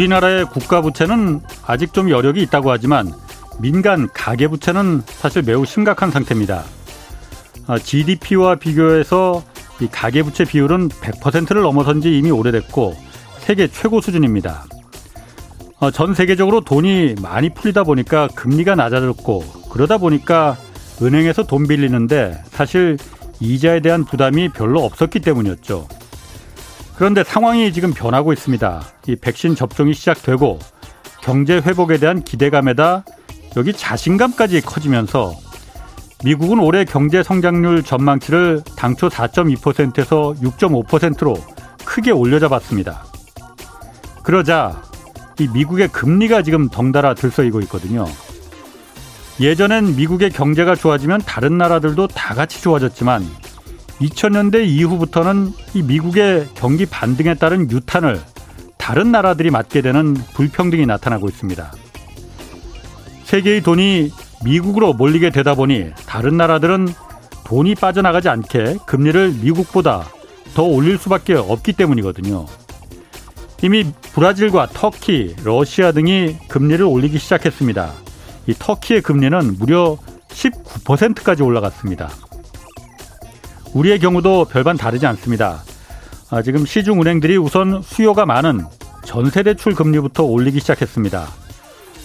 우리나라의 국가 부채는 아직 좀 여력이 있다고 하지만 민간 가계 부채는 사실 매우 심각한 상태입니다. GDP와 아, 비교해서 이 가계 부채 비율은 100%를 넘어선 지 이미 오래됐고 세계 최고 수준입니다. 어, 전 세계적으로 돈이 많이 풀리다 보니까 금리가 낮아졌고 그러다 보니까 은행에서 돈 빌리는데 사실 이자에 대한 부담이 별로 없었기 때문이었죠. 그런데 상황이 지금 변하고 있습니다. 이 백신 접종이 시작되고 경제 회복에 대한 기대감에다 여기 자신감까지 커지면서 미국은 올해 경제 성장률 전망치를 당초 4.2%에서 6.5%로 크게 올려잡았습니다. 그러자 이 미국의 금리가 지금 덩달아 들썩이고 있거든요. 예전엔 미국의 경제가 좋아지면 다른 나라들도 다 같이 좋아졌지만 2000년대 이후부터는 이 미국의 경기 반등에 따른 유탄을 다른 나라들이 맞게 되는 불평등이 나타나고 있습니다. 세계의 돈이 미국으로 몰리게 되다 보니 다른 나라들은 돈이 빠져나가지 않게 금리를 미국보다 더 올릴 수밖에 없기 때문이거든요. 이미 브라질과 터키, 러시아 등이 금리를 올리기 시작했습니다. 이 터키의 금리는 무려 19%까지 올라갔습니다. 우리의 경우도 별반 다르지 않습니다. 아, 지금 시중 은행들이 우선 수요가 많은 전세 대출 금리부터 올리기 시작했습니다.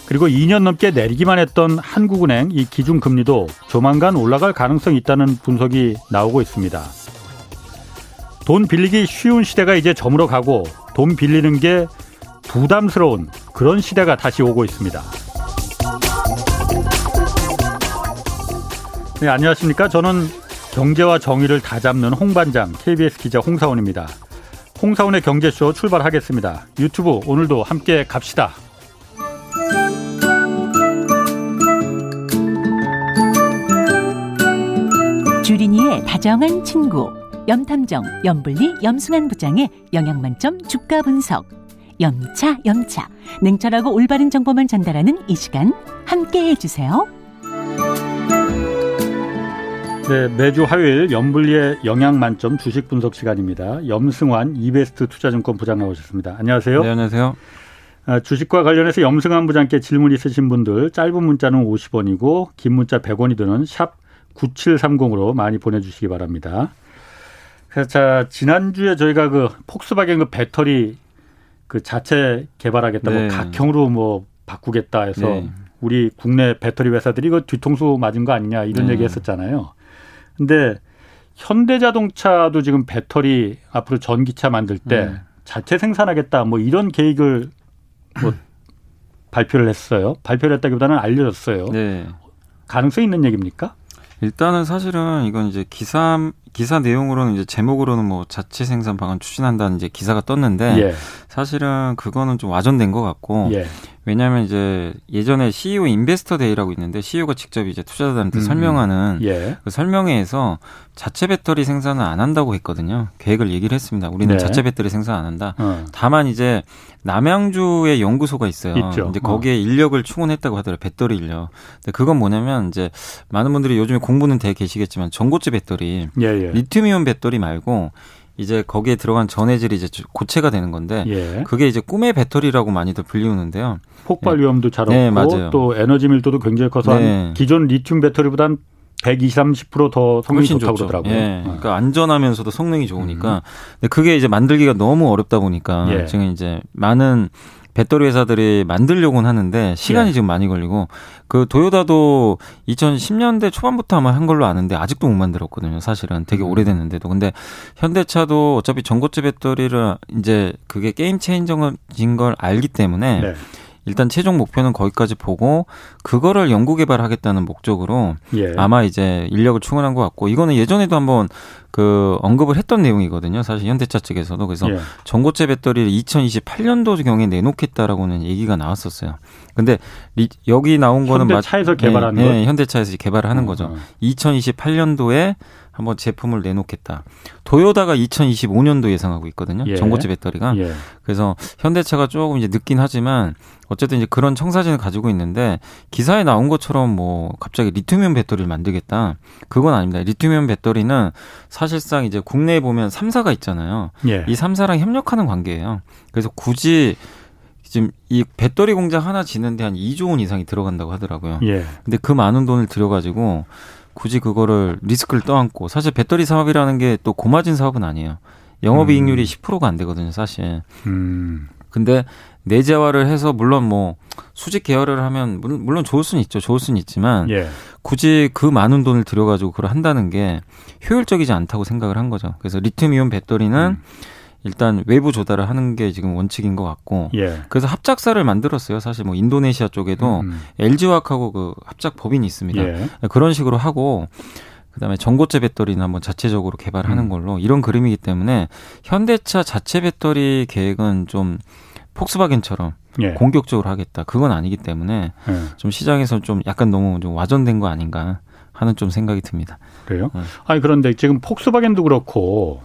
그리고 2년 넘게 내리기만 했던 한국은행 이 기준 금리도 조만간 올라갈 가능성이 있다는 분석이 나오고 있습니다. 돈 빌리기 쉬운 시대가 이제 저물어 가고 돈 빌리는 게 부담스러운 그런 시대가 다시 오고 있습니다. 네, 안녕하십니까. 저는 경제와 정의를 다 잡는 홍반장 KBS 기자 홍사원입니다. 홍사원의 경제쇼 출발하겠습니다. 유튜브 오늘도 함께 갑시다. 주린이의 다정한 친구 염탐정 염불리 염승한 부장의 영양만점 주가 분석 염차 염차 냉철하고 올바른 정보만 전달하는 이 시간 함께해 주세요. 네, 매주 화요일 염불리의 영양 만점 주식 분석 시간입니다. 염승환 이베스트 투자증권 부장 나오셨습니다. 안녕하세요. 네, 안녕하세요. 아, 주식과 관련해서 염승환 부장께 질문 있으신 분들 짧은 문자는 50원이고 긴 문자 100원이 드는 샵 9730으로 많이 보내주시기 바랍니다. 그래서 자 지난주에 저희가 그 폭스바겐 그 배터리 그 자체 개발하겠다 뭐 네. 뭐 각형으로 뭐 바꾸겠다 해서 네. 우리 국내 배터리 회사들이 이거 뒤통수 맞은 거 아니냐 이런 네. 얘기 했었잖아요. 근데 현대자동차도 지금 배터리 앞으로 전기차 만들 때 네. 자체 생산하겠다 뭐 이런 계획을 뭐 발표를 했어요. 발표를 했다기보다는 알려졌어요. 네. 가능성 있는 얘기입니까? 일단은 사실은 이건 이제 기사 기사 내용으로는 이제 제목으로는 뭐 자체 생산 방안 추진한다는 이제 기사가 떴는데 예. 사실은 그거는 좀 와전된 것 같고 예. 왜냐하면 이제 예전에 CEO 인베스터 데이라고 있는데 CEO가 직접 이제 투자자들한테 음. 설명하는 예. 그 설명회에서 자체 배터리 생산을 안 한다고 했거든요. 계획을 얘기를 했습니다. 우리는 네. 자체 배터리 생산 안 한다. 어. 다만 이제 남양주에 연구소가 있어요. 있죠. 이제 거기에 어. 인력을 충원했다고 하더라고요. 배터리 인력. 근데 그건 뭐냐면 이제 많은 분들이 요즘에 공부는 되 계시겠지만 전고체 배터리, 예, 예. 리튬이온 배터리 말고 이제 거기에 들어간 전해질이 이제 고체가 되는 건데 예. 그게 이제 꿈의 배터리라고 많이들 불리우는데요. 폭발 위험도 잘 네, 없고 네, 또 에너지 밀도도 굉장히 커서 네. 기존 리튬 배터리보단 120, 30%더 성능이 좋다고 좋죠. 그러더라고요. 예. 그러니까 안전하면서도 성능이 좋으니까. 음. 근데 그게 이제 만들기가 너무 어렵다 보니까 예. 지금 이제 많은 배터리 회사들이 만들려고는 하는데 시간이 예. 지금 많이 걸리고 그 도요다도 2010년대 초반부터 아마 한 걸로 아는데 아직도 못 만들었거든요. 사실은 되게 음. 오래됐는데도 근데 현대차도 어차피 전고체 배터리를 이제 그게 게임 체인저인 걸 알기 때문에 네. 일단 최종 목표는 거기까지 보고 그거를 연구 개발하겠다는 목적으로 예. 아마 이제 인력을 충원한 것 같고 이거는 예전에도 한번 그 언급을 했던 내용이거든요. 사실 현대차 측에서도 그래서 예. 전고체 배터리를 2028년도 경에 내놓겠다라고는 얘기가 나왔었어요. 근데 리, 여기 나온 거는 현대차에서 개발한 네, 네, 현대차에서 개발을 하는 어, 거죠. 어. 2028년도에 한번 제품을 내놓겠다. 도요다가 2025년도 예상하고 있거든요. 예. 전고체 배터리가. 예. 그래서 현대차가 조금 이제 늦긴 하지만 어쨌든 이제 그런 청사진을 가지고 있는데 기사에 나온 것처럼 뭐 갑자기 리튬이온 배터리를 만들겠다. 그건 아닙니다. 리튬이온 배터리는 사실상 이제 국내에 보면 3사가 있잖아요. 예. 이 3사랑 협력하는 관계예요. 그래서 굳이 지금 이 배터리 공장 하나 짓는데 한 2조 원 이상이 들어간다고 하더라고요. 예. 근데 그 많은 돈을 들여가지고 굳이 그거를 리스크를 떠안고 사실 배터리 사업이라는 게 또 고마진 사업은 아니에요. 영업이익률이 음. 10%가 안 되거든요, 사실. 음. 근데 내재화를 해서 물론 뭐 수직 계열을 하면 물론 좋을 수는 있죠. 좋을 수는 있지만 예. 굳이 그 많은 돈을 들여가지고 그걸 한다는 게 효율적이지 않다고 생각을 한 거죠. 그래서 리튬이온 배터리는 음. 일단 외부 조달을 하는 게 지금 원칙인 것 같고 예. 그래서 합작사를 만들었어요. 사실 뭐 인도네시아 쪽에도 음. LG화학하고 그 합작 법인이 있습니다. 예. 그런 식으로 하고 그다음에 전고체 배터리는 한번 자체적으로 개발하는 음. 걸로 이런 그림이기 때문에 현대차 자체 배터리 계획은 좀 폭스바겐처럼 예. 공격적으로 하겠다. 그건 아니기 때문에 예. 좀 시장에서 좀 약간 너무 좀 와전된 거 아닌가 하는 좀 생각이 듭니다. 그래요? 네. 아니 그런데 지금 폭스바겐도 그렇고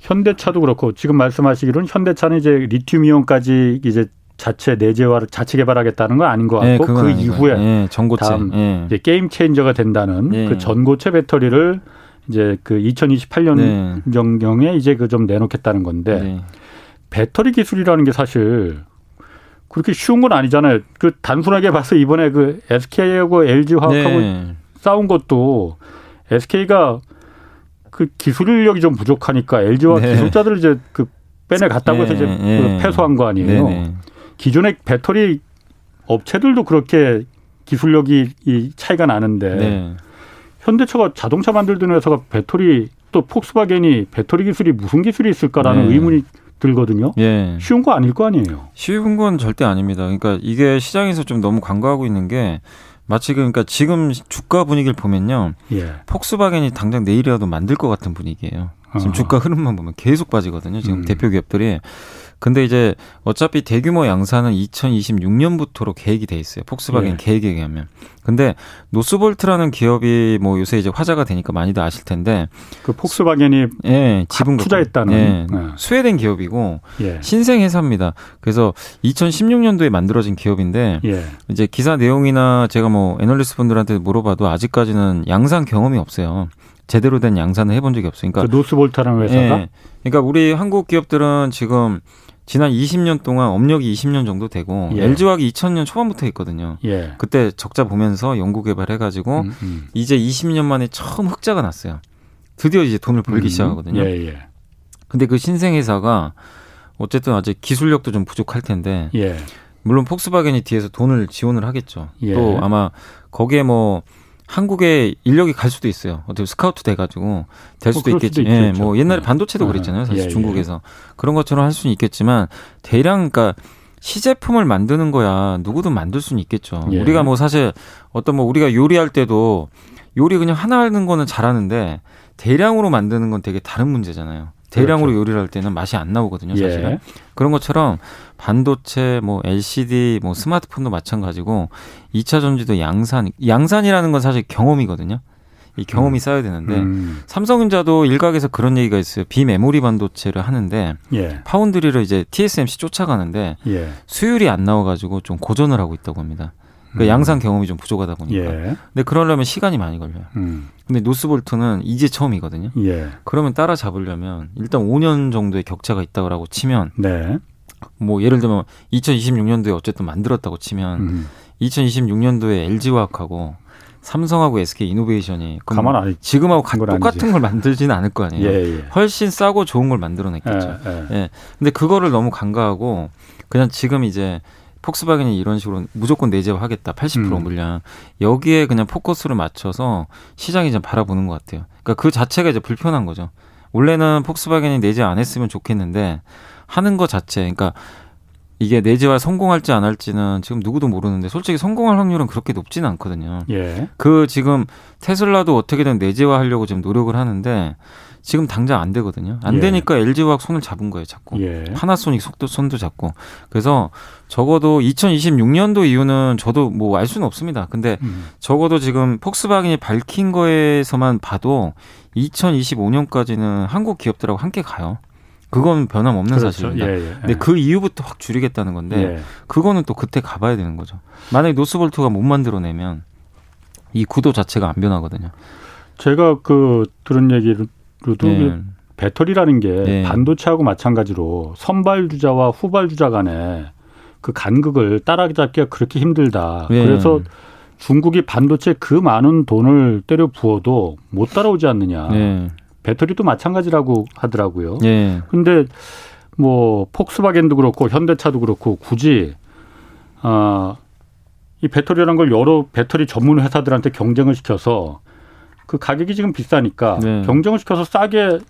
현대차도 그렇고 지금 말씀하시기로는 현대차는 이제 리튬이온까지 이제 자체 내재화를 자체 개발하겠다는 건 아닌 것 네, 같고 네, 그 이후에 네, 전고체 다음 네. 이제 게임 체인저가 된다는 그 전고체 배터리를 이제 그 2028년 정경에 이제 그 좀 내놓겠다는 건데 배터리 기술이라는 게 사실 그렇게 쉬운 건 아니잖아요. 그 단순하게 봐서 이번에 그 SK하고 LG 화학하고 네. 싸운 것도 SK가 그 기술력이 좀 부족하니까 LG와 네. 기술자들을 이제 그 빼내 갔다고 해서 이제 네. 그 패소한 거 아니에요. 기존의 배터리 업체들도 그렇게 기술력이 이 차이가 나는데 네. 현대차가 자동차 만들던 회사가 배터리 또 폭스바겐이 배터리 기술이 무슨 기술이 있을까라는 네. 의문이 들거든요. 예. 쉬운 거 아닐 거 아니에요. 쉬운 건 절대 아닙니다. 그러니까 이게 시장에서 좀 너무 간과하고 있는 게 마치 그, 그러니까 지금 주가 분위기를 보면요. 예. 폭스바겐이 당장 내일이라도 만들 것 같은 분위기예요. 지금 어. 주가 흐름만 보면 계속 빠지거든요. 지금 음. 대표 기업들이. 근데 이제 어차피 대규모 양산은 2026년부터로 계획이 돼 있어요. 폭스바겐 예. 계획에 의하면. 근데 노스볼트라는 기업이 뭐 요새 이제 화제가 되니까 많이들 아실 텐데 그 폭스바겐이 예, 지분 투자했다는 예, 네. 스웨덴 기업이고 예. 신생 회사입니다. 그래서 2016년도에 만들어진 기업인데 예. 이제 기사 내용이나 제가 뭐 애널리스트 분들한테 물어봐도 아직까지는 양산 경험이 없어요. 제대로 된 양산을 해본 적이. 그러니까 그 노스볼트라는 회사가. 예, 그러니까 우리 한국 기업들은 지금 지난 20년 동안 업력이 20년 정도 되고 예. LG화학이 2000년 초반부터 했거든요. 예. 그때 적자 보면서 연구 개발해가지고 음, 음. 이제 20년 만에 처음 흑자가 났어요. 드디어 이제 돈을 벌기 음, 시작하거든요. 예, 예. 근데 그 신생 회사가 어쨌든 아직 기술력도 좀 부족할 텐데 예. 물론 폭스바겐이 뒤에서 돈을 지원을 하겠죠. 예. 또 아마 거기에 뭐 한국에 인력이 갈 수도 있어요. 어떻게 수카우트 돼가지고 될 수도 뭐 있겠지. 수도 예, 뭐 옛날에 네. 반도체도 네. 그랬잖아요. 사실 예, 예. 중국에서 그런 것처럼 할 수는 있겠지만 대량 그러니까 시제품을 만드는 거야 누구든 만들 수는 있겠죠. 예. 우리가 뭐 사실 어떤 뭐 우리가 요리할 때도 요리 그냥 하나 하는 거는 잘하는데 대량으로 만드는 건 되게 다른 문제잖아요. 대량으로 그렇죠. 요리를 할 때는 맛이 안 나오거든요, 사실은. 예. 그런 것처럼 반도체, 뭐 LCD, 뭐 스마트폰도 마찬가지고 2차 전지도 양산, 양산이라는 건 사실 경험이거든요. 이 경험이 음. 쌓여야 되는데 음. 삼성전자도 일각에서 그런 얘기가 있어요. 비메모리 반도체를 하는데 예. 파운드리를 이제 TSMC 쫓아가는데 예. 수율이 안 나와가지고 좀 고전을 하고 있다고 합니다. 그러니까 음. 양산 경험이 좀 부족하다 보니까. 예. 근데 그러려면 시간이 많이 걸려요. 음. 근데 노스볼트는 이제 처음이거든요. 예. 그러면 따라잡으려면 일단 5년 정도의 격차가 있다고 치면 네. 뭐 예를 들면 2026년도에 어쨌든 만들었다고 치면 음. 2026년도에 LG화학하고 삼성하고 SK 이노베이션이 가만 안 지금하고 가, 똑같은. 걸 만들지는 않을 거 아니에요. 예, 예. 훨씬 싸고 좋은 걸 만들어냈겠죠. 예, 예, 예. 근데 그거를 너무 간과하고 그냥 지금 이제 폭스바겐이 이런 식으로 무조건 내재화하겠다. 80% 음. 물량. 여기에 그냥 포커스를 맞춰서 시장이 좀 바라보는 것 같아요. 그러니까 그 자체가 이제 불편한 거죠. 원래는 폭스바겐이 내재 안 했으면 좋겠는데 하는 것 자체. 그러니까 이게 내재화 성공할지 안 할지는 지금 누구도 모르는데 솔직히 성공할 확률은 그렇게 높지는 않거든요. 예. 그 지금 테슬라도 어떻게든 내재화 하려고 지금 노력을 하는데 지금 당장 안 되거든요. 안 예. 되니까 LG화학 손을 잡은 거예요, 자꾸. 예. 파나소닉 속도 손도 잡고. 그래서 적어도 2026년도 이후는 저도 뭐 알 수는 없습니다. 근데 음. 적어도 지금 폭스바겐이 밝힌 거에서만 봐도 2025년까지는 한국 기업들하고 함께 가요. 그건 변함없는 그렇죠. 사실입니다. 예, 예. 근데 그 이후부터 확 줄이겠다는 건데 예. 그거는 또 그때 가봐야 되는 거죠. 만약에 노스볼트가 못 만들어내면 이 구도 자체가 안 변하거든요. 제가 그 들은 얘기를 그리고 네. 배터리라는 게 네. 반도체하고 마찬가지로 선발 주자와 후발 주자 간에 그 간극을 따라잡기가 그렇게 힘들다. 예. 그래서 중국이 반도체 그 많은 돈을 때려 부어도 못 따라오지 않느냐. 예. 배터리도 마찬가지라고 하더라고요. 예. 근데 뭐 폭스바겐도 그렇고 현대차도 그렇고 굳이 아, 이 배터리라는 걸 여러 배터리 전문 회사들한테 경쟁을 시켜서 그 가격이 지금 비싸니까 네. 경쟁을 시켜서 싸게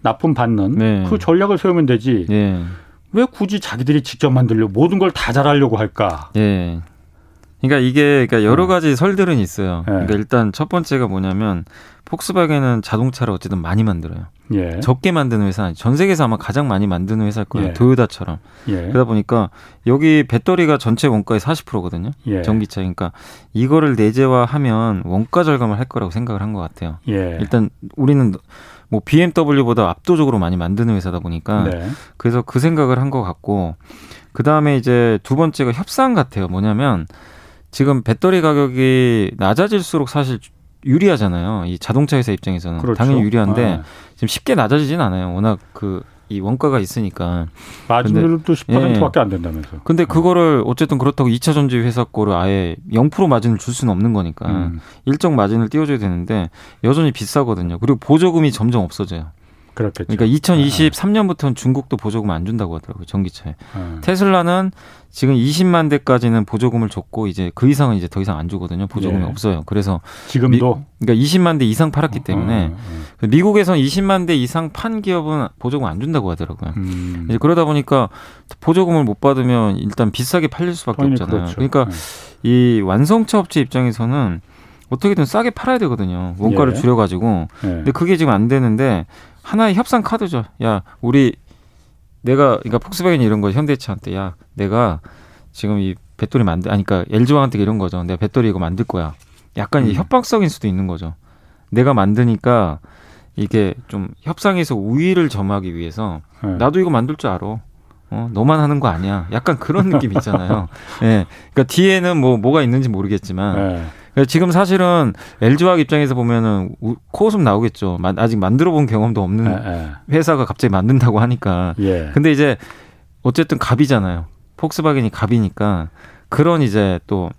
납품 받는 네. 그 전략을 세우면 되지. 네. 왜 굳이 자기들이 직접 만들려 모든 걸 다 잘하려고 할까? 네. 그러니까 이게 그러니까 여러 네. 가지 설들은 있어요. 네. 그러니까 일단 첫 번째가 뭐냐면 폭스바겐은 자동차를 어쨌든 많이 만들어요. 예. 적게 만드는 회사, 전 세계에서 아마 가장 많이 만드는 회사일 거예요. 예. 도요다처럼. 예. 그러다 보니까 여기 배터리가 전체 원가의 40%거든요. 예. 전기차. 그러니까 이거를 내재화하면 원가 절감을 할 거라고 생각을 한 것 같아요. 예. 일단 우리는 뭐 BMW보다 압도적으로 많이 만드는 회사다 보니까 네. 그래서 그 생각을 한 것 같고 그 다음에 이제 두 번째가 협상 같아요. 뭐냐면 지금 배터리 가격이 낮아질수록 사실 유리하잖아요. 이 자동차 회사 입장에서는 그렇죠. 당연히 유리한데 아. 지금 쉽게 낮아지진 않아요. 워낙 그 이 원가가 있으니까 마진율도 10%밖에 예. 안 된다면서. 근데 그거를 어쨌든 그렇다고 2차 전지 회사 거를 아예 0% 마진을 줄 수는 없는 거니까 음. 일정 마진을 띄워줘야 되는데 여전히 비싸거든요. 그리고 보조금이 점점 없어져요. 그렇겠죠. 그러니까 2023년부터는 중국도 보조금 안 준다고 하더라고요 전기차에. 아. 테슬라는 지금 20만 대까지는 보조금을 줬고 이제 그 이상은 이제 더 이상 안 주거든요. 보조금이 네. 없어요. 그래서 지금도 미, 그러니까 20만 대 이상 팔았기 때문에 어, 어, 어. 미국에선 20만 대 이상 판 기업은 보조금 안 준다고 하더라고요. 음. 이제 그러다 보니까 보조금을 못 받으면 일단 비싸게 팔릴 수밖에 없잖아요. 그렇죠. 그러니까 네. 이 완성차 업체 입장에서는 어떻게든 싸게 팔아야 되거든요. 원가를 예. 줄여가지고. 예. 근데 그게 지금 안 되는데 하나의 협상 카드죠. 야, 우리 내가 그러니까 폭스바겐 이런 거 현대차한테 야, 내가 지금 이 배터리 만들 아니 그러니까 LG화한테 이런 거죠. 내가 배터리 이거 만들 거야. 약간 음. 이제 협박성일 수도 있는 거죠. 내가 만드니까 이게 좀 협상에서 우위를 점하기 위해서 네. 나도 이거 만들 줄 알아. 어, 너만 하는 거 아니야. 약간 그런 느낌 있잖아요. 예. 네. 그러니까 뒤에는 뭐 뭐가 있는지 모르겠지만 네. 지금 사실은 LG화학 입장에서 보면은 코웃음 나오겠죠. 아직 만들어 본 경험도 없는 에, 에. 회사가 갑자기 만든다고 하니까. 예. 근데 이제 어쨌든 갑이잖아요. 폭스바겐이 갑이니까 그런 이제 또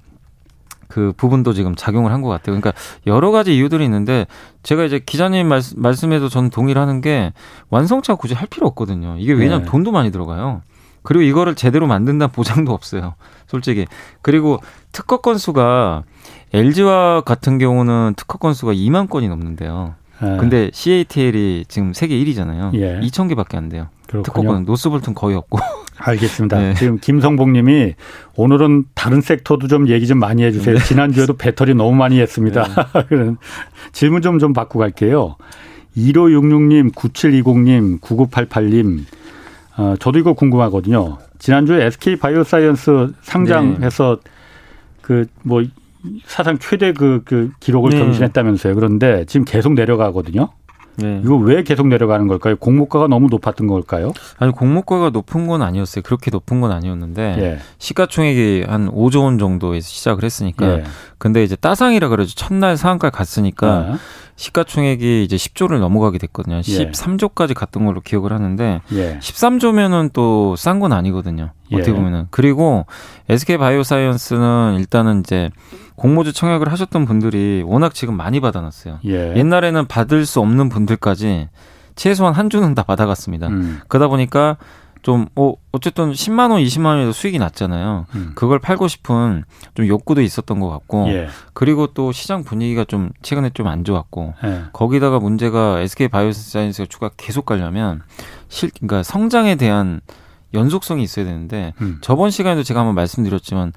그 부분도 지금 작용을 한 것 같아요. 그러니까 여러 가지 이유들이 있는데 제가 이제 기자님 말씀, 말씀에도 저는 동의를 하는 게 완성차 굳이 할 필요 없거든요. 이게 왜냐하면 네. 돈도 많이 들어가요. 그리고 이거를 제대로 만든다는 보장도 없어요. 솔직히. 그리고 특허 건수가 LG와 같은 경우는 특허 건수가 2만 건이 넘는데요. 네. 근데 CATL이 지금 세계 1위잖아요. 예. 2천 개밖에 안 돼요. 특허권 노스볼튼 거의 없고. 알겠습니다. 네. 지금 김성복님이 오늘은 다른 섹터도 좀 얘기 좀 많이 해주세요. 네. 지난 주에도 배터리 너무 많이 했습니다. 네. 질문 좀좀 받고 갈게요. 1566님, 9720님, 9988님. 어, 저도 이거 궁금하거든요. 지난주에 SK 바이오사이언스 상장해서 네. 그뭐 사상 최대 그, 그 기록을 네. 경신했다면서요. 그런데 지금 계속 내려가거든요. 네. 이거 왜 계속 내려가는 걸까요? 공모가가 너무 높았던 걸까요? 아니 공모가가 높은 건 아니었어요. 그렇게 높은 건 아니었는데 예. 시가총액이 한 5조 원 정도에서 시작을 했으니까 예. 근데 이제 따상이라 그러죠. 첫날 상한가 갔으니까 예. 시가총액이 이제 10조를 넘어가게 됐거든요. 13조까지 예. 갔던 걸로 기억을 하는데 13조면은 예. 또싼 건 아니거든요. 어떻게 예. 보면은 그리고 SK 바이오사이언스는 일단은 이제 공모주 청약을 하셨던 분들이 워낙 지금 많이 받아놨어요. 예. 옛날에는 받을 수 없는 분들까지 최소한 한 주는 다 받아갔습니다. 음. 그러다 보니까 좀, 어, 어쨌든 10만 원, 20만 원에도 수익이 났잖아요. 음. 그걸 팔고 싶은 좀 욕구도 있었던 것 같고, 예. 그리고 또 시장 분위기가 좀 최근에 좀 안 좋았고, 예. 거기다가 문제가 SK 바이오사이언스가 주가 계속 가려면 실, 그러니까 성장에 대한 연속성이 있어야 되는데, 음. 저번 시간에도 제가 한번 말씀드렸지만,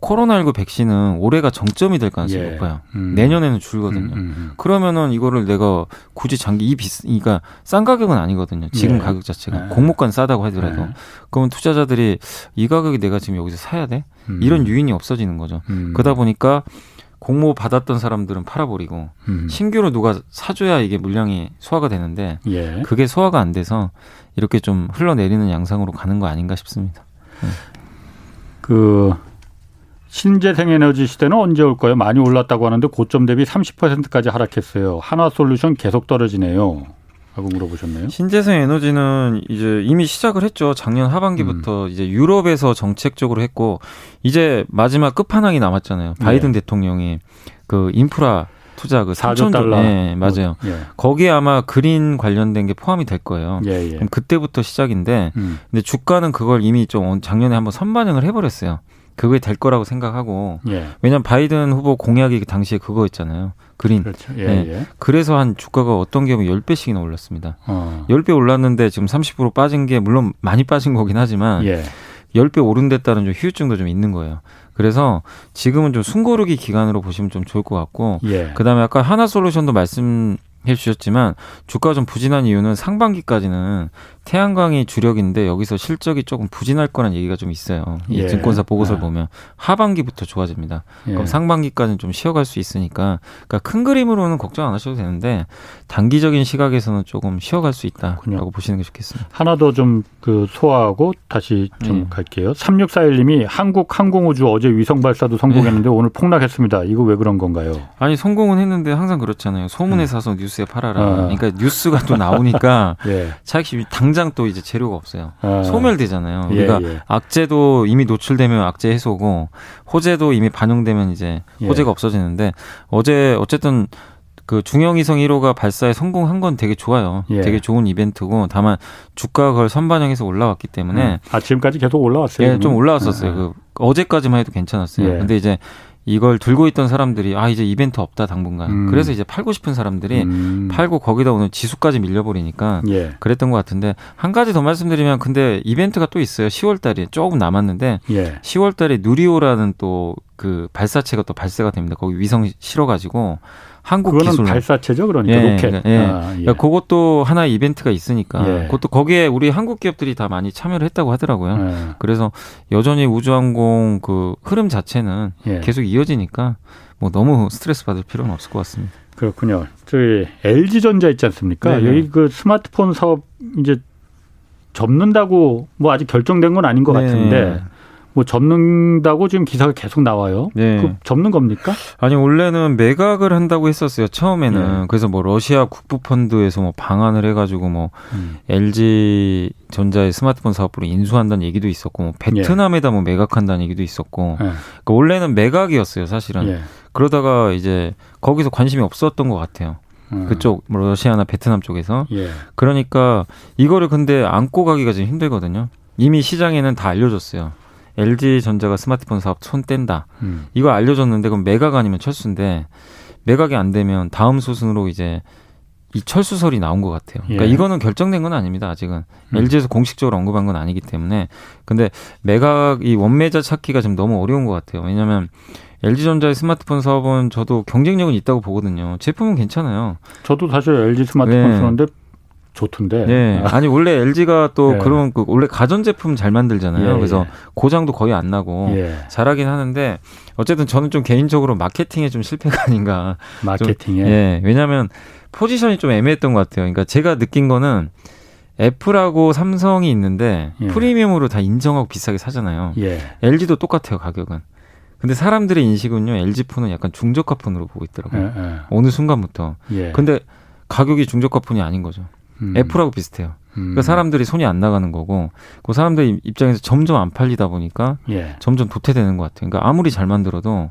코로나19 백신은 올해가 정점이 될 가능성이 예. 높아요. 음. 내년에는 줄거든요. 음, 음, 음, 그러면은 이거를 내가 굳이 장기 이 비싸, 그러니까 싼 가격은 아니거든요. 지금 예. 가격 자체가 예. 공모가 싸다고 하더라도 예. 그러면 투자자들이 이 가격이 내가 지금 여기서 사야 돼? 음. 이런 유인이 없어지는 거죠. 음. 그러다 보니까 공모 받았던 사람들은 팔아버리고 신규로 누가 사줘야 이게 물량이 소화가 되는데 예. 그게 소화가 안 돼서 이렇게 좀 흘러내리는 양상으로 가는 거 아닌가 싶습니다. 네. 그 신재생 에너지 시대는 언제 올까요? 많이 올랐다고 하는데 고점 대비 30%까지 하락했어요. 한화솔루션 계속 떨어지네요. 하고 물어보셨네요. 신재생 에너지는 이제 이미 시작을 했죠. 작년 하반기부터 음. 이제 유럽에서 정책적으로 했고 이제 마지막 끝판왕이 남았잖아요. 바이든 네. 대통령이 그 인프라 투자 그 4조 달러. 네, 맞아요. 예. 거기에 아마 그린 관련된 게 포함이 될 거예요. 예, 예. 그럼 그때부터 시작인데 음. 근데 주가는 그걸 이미 좀 작년에 한번 선반영을 해 버렸어요. 그게 될 거라고 생각하고 예. 왜냐면 바이든 후보 공약이 당시에 그거였잖아요. 그린. 그렇죠. 예, 네. 예. 그래서 한 주가가 어떤 경우 10배씩이나 올랐습니다. 어. 10배 올랐는데 지금 30% 빠진 게 물론 많이 빠진 거긴 하지만 예. 10배 오른 데 따른 좀 휴유증도 좀 있는 거예요. 그래서 지금은 좀 숨고르기 기간으로 보시면 좀 좋을 것 같고 예. 그다음에 아까 하나 솔루션도 말씀 해 주셨지만 주가가 좀 부진한 이유는 상반기까지는 태양광이 주력인데 여기서 실적이 조금 부진할 거란 얘기가 좀 있어요. 이 예. 증권사 보고서를 아. 보면 하반기부터 좋아집니다. 예. 그럼 상반기까지는 좀 쉬어갈 수 있으니까 그러니까 큰 그림으로는 걱정 안 하셔도 되는데 단기적인 시각에서는 조금 쉬어갈 수 있다라고 그렇군요. 보시는 게 좋겠습니다. 하나 더 좀 그 소화하고 다시 좀 예. 갈게요. 3641님이 한국 항공우주 어제 위성 발사도 성공했는데 예. 오늘 폭락했습니다. 이거 왜 그런 건가요? 아니 성공은 했는데 항상 그렇잖아요. 소문에 음. 사서 뉴스에 팔아라. 아. 그러니까 뉴스가 또 나오니까 예. 차익 당 당장 또 이제 재료가 없어요. 아. 소멸되잖아요. 예, 우리가 예. 악재도 이미 노출되면 악재 해소고 호재도 이미 반영되면 이제 예. 호재가 없어지는데 어제 어쨌든 그 중형위성 1호가 발사에 성공한 건 되게 좋아요. 예. 되게 좋은 이벤트고 다만 주가가 그걸 선반영해서 올라왔기 때문에 음. 아침까지 계속 올라왔어요. 예, 좀 올라왔었어요. 아. 그 어제까지만 해도 괜찮았어요. 예. 근데 이제 이걸 들고 있던 사람들이 아 이제 이벤트 없다 당분간 음. 그래서 이제 팔고 싶은 사람들이 음. 팔고 거기다 오늘 지수까지 밀려버리니까 예. 그랬던 것 같은데 한 가지 더 말씀드리면 근데 이벤트가 또 있어요 10월달에 조금 남았는데 예. 10월 달에 누리오라는 또 그 발사체가 또 발사가 됩니다 거기 위성 실어가지고 한국 그거는 기술 발사체죠, 그러니까 예, 로켓. 예. 아, 예. 그러니까 그것도 하나의 이벤트가 있으니까 예. 그것도 거기에 우리 한국 기업들이 다 많이 참여를 했다고 하더라고요. 예. 그래서 여전히 우주항공 그 흐름 자체는 예. 계속 이어지니까 뭐 너무 스트레스 받을 필요는 없을 것 같습니다. 그렇군요. 저희 LG 전자 있지 않습니까? 네 여기 그 스마트폰 사업 이제 접는다고 뭐 아직 결정된 건 아닌 것 네. 같은데 뭐 접는다고 지금 기사가 계속 나와요. 네. 그 접는 겁니까? 아니 원래는 매각을 한다고 했었어요. 처음에는 네. 그래서 뭐 러시아 국부 펀드에서 뭐 방안을 해가지고 뭐 음. LG 전자의 스마트폰 사업부를 인수한다는 얘기도 있었고 뭐 베트남에다 뭐 매각한다는 얘기도 있었고 네. 그러니까 원래는 매각이었어요. 사실은 예. 그러다가 이제 거기서 관심이 없었던 것 같아요. 음. 그쪽 뭐 러시아나 베트남 쪽에서 예. 그러니까 이거를 근데 안고 가기가 좀 힘들거든요. 이미 시장에는 다 알려줬어요. LG 전자가 스마트폰 사업 손 뗀다. 음. 이거 알려줬는데 그럼 매각 아니면 철수인데 매각이 안 되면 다음 소순으로 이제 이 철수설이 나온 것 같아요. 그러니까 예. 이거는 결정된 건 아닙니다. 아직은 음. LG에서 공식적으로 언급한 건 아니기 때문에 근데 매각 이 원매자 찾기가 좀 너무 어려운 것 같아요. 왜냐하면 LG전자의 스마트폰 사업은 저도 경쟁력은 있다고 보거든요. 제품은 괜찮아요. 저도 사실 LG 스마트폰 네. 쓰는데 좋던데. 네. 아니 원래 LG가 또 네. 그런 그 원래 가전 제품 잘 만들잖아요. 예, 그래서 예. 고장도 거의 안 나고 예. 잘하긴 하는데 어쨌든 저는 좀 개인적으로 마케팅에 좀 실패가 아닌가. 마케팅에. 좀, 예. 왜냐하면 포지션이 좀 애매했던 것 같아요. 그러니까 제가 느낀 거는 애플하고 삼성이 있는데 예. 프리미엄으로 다 인정하고 비싸게 사잖아요. 예. LG도 똑같아요 가격은. 근데 사람들의 인식은요 LG 폰은 약간 중저가 폰으로 보고 있더라고요. 예, 예. 어느 순간부터. 예. 근데 가격이 중저가 폰이 아닌 거죠. 음. 애플하고 비슷해요. 음. 그러니까 사람들이 손이 안 나가는 거고, 그 사람들 입장에서 점점 안 팔리다 보니까 예. 점점 도태되는 것 같아요. 그러니까 아무리 잘 만들어도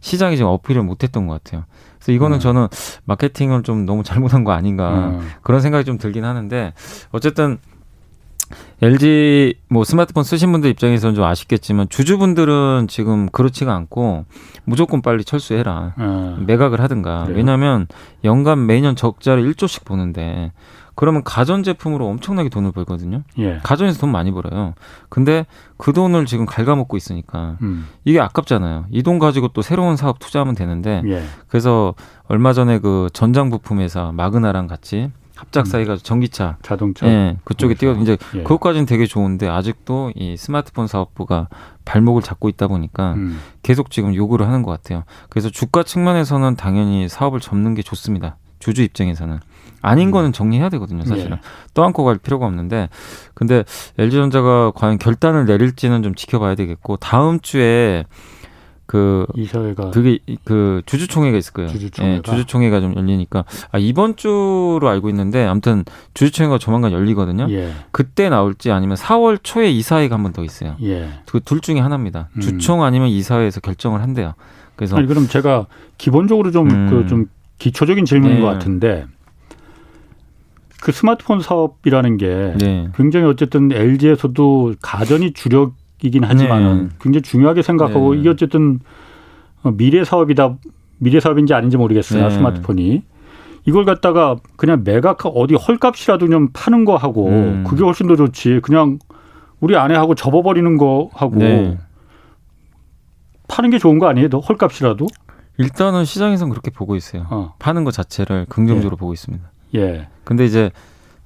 시장이 지금 어필을 못했던 것 같아요. 그래서 이거는 음. 저는 마케팅을 좀 너무 잘못한 거 아닌가 음. 그런 생각이 좀 들긴 하는데 어쨌든 LG 뭐 스마트폰 쓰신 분들 입장에서는 좀 아쉽겠지만 주주분들은 지금 그렇지가 않고 무조건 빨리 철수해라. 음. 매각을 하든가. 그래요? 왜냐하면 연간 매년 적자를 1조씩 보는데 그러면 가전 제품으로 엄청나게 돈을 벌거든요. 예. 가전에서 돈 많이 벌어요. 근데 그 돈을 지금 갉아먹고 있으니까 음. 이게 아깝잖아요. 이 돈 가지고 또 새로운 사업 투자하면 되는데 예. 그래서 얼마 전에 그 전장 부품 회사 마그나랑 같이 합작 사이가 음. 전기차 자동차 예, 그쪽에 뛰어 이제 예. 그것까지는 되게 좋은데 아직도 이 스마트폰 사업부가 발목을 잡고 있다 보니까 음. 계속 지금 요구를 하는 것 같아요. 그래서 주가 측면에서는 당연히 사업을 접는 게 좋습니다. 주주 입장에서는 아닌 음. 거는 정리해야 되거든요, 사실은. 예. 떠안고 갈 필요가 없는데. 근데 LG전자가 과연 결단을 내릴지는 좀 지켜봐야 되겠고, 다음 주에 그 이사회가 그게 그 주주총회가 있을 거예요. 주주총회가, 예, 주주총회가 좀 열리니까 아 이번 주로 알고 있는데 아무튼 주주총회가 조만간 열리거든요. 예. 그때 나올지 아니면 4월 초에 이사회가 한 번 더 있어요. 예. 그둘 중에 하나입니다. 음. 주총 아니면 이사회에서 결정을 한대요. 그래서 아니 그럼 제가 기본적으로 좀 그좀 음. 그 기초적인 질문인 네. 것 같은데 그 스마트폰 사업이라는 게 네. 굉장히 어쨌든 LG에서도 가전이 주력이긴 하지만은 네. 굉장히 중요하게 생각하고 네. 이게 어쨌든 미래 사업이다 미래 사업인지 아닌지 모르겠으나 네. 스마트폰이 이걸 갖다가 그냥 매각 어디 헐값이라도 좀 파는 거 하고 음. 그게 훨씬 더 좋지 그냥 우리 아내하고 접어버리는 거 하고 네. 파는 게 좋은 거 아니에요? 너 헐값이라도? 일단은 시장에서는 그렇게 보고 있어요. 어. 파는 것 자체를 긍정적으로 예. 보고 있습니다. 예. 근데 이제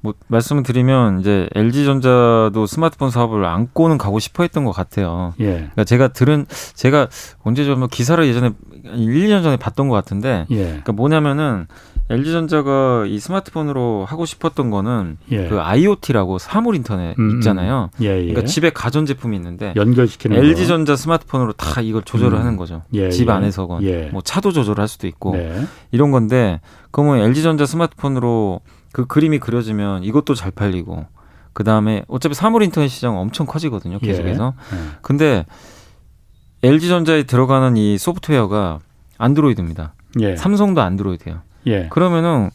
뭐 말씀을 드리면 이제 LG 전자도 스마트폰 사업을 안고는 가고 싶어 했던 것 같아요. 예. 그러니까 제가 들은 제가 언제 좀 기사를 예전에 1, 2년 전에 봤던 것 같은데 예. 그러니까 뭐냐면은 LG 전자가 이 스마트폰으로 하고 싶었던 거는 예. 그 IoT라고 사물 인터넷 음, 음. 있잖아요. 예, 예. 그러니까 집에 가전 제품이 있는데 연결시키는 LG 전자 스마트폰으로 다 이걸 조절을 음. 하는 거죠. 예, 집 예. 안에서건 뭐 차도 조절할 수도 있고 네. 이런 건데 그러면 LG 전자 스마트폰으로 그 그림이 그려지면 이것도 잘 팔리고 그 다음에 어차피 사물 인터넷 시장 엄청 커지거든요. 계속해서. 근데 LG 전자에 들어가는 이 소프트웨어가 안드로이드입니다. 삼성도 안드로이드예요. 예. 그러면은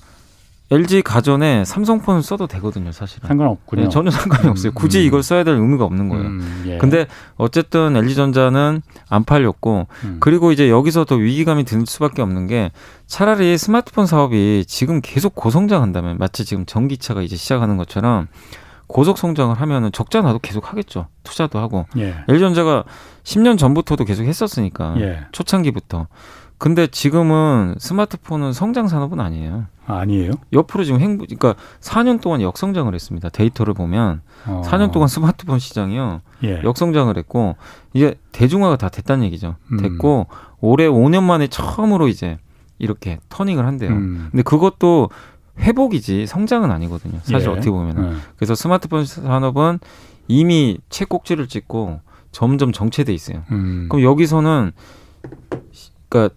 LG 가전에 삼성폰을 써도 되거든요, 사실은. 상관없군요. 네, 전혀 상관이 없어요. 음. 굳이 이걸 써야 될 의미가 없는 거예요. 음, 예. 근데 어쨌든 LG전자는 안 팔렸고, 음. 그리고 이제 여기서 더 위기감이 들 수밖에 없는 게 차라리 스마트폰 사업이 지금 계속 고성장한다면 마치 지금 전기차가 이제 시작하는 것처럼 고속 성장을 하면은 적자 나도 계속 하겠죠. 투자도 하고. 예. LG전자가 10년 전부터도 계속 했었으니까. 예. 초창기부터. 근데 지금은 스마트폰은 성장 산업은 아니에요. 아, 니에요 옆으로 지금 행 그러니까 4년 동안 역성장을 했습니다. 데이터를 보면 어. 4년 동안 스마트폰 시장이요. 예. 역성장을 했고 이제 대중화가 다 됐다는 얘기죠. 음. 됐고 올해 5년 만에 처음으로 이제 이렇게 터닝을 한대요. 음. 근데 그것도 회복이지 성장은 아니거든요. 사실 예. 어떻게 보면은. 예. 그래서 스마트폰 산업은 이미 최꼭지를 찍고 점점 정체돼 있어요. 음. 그럼 여기서는 그러니까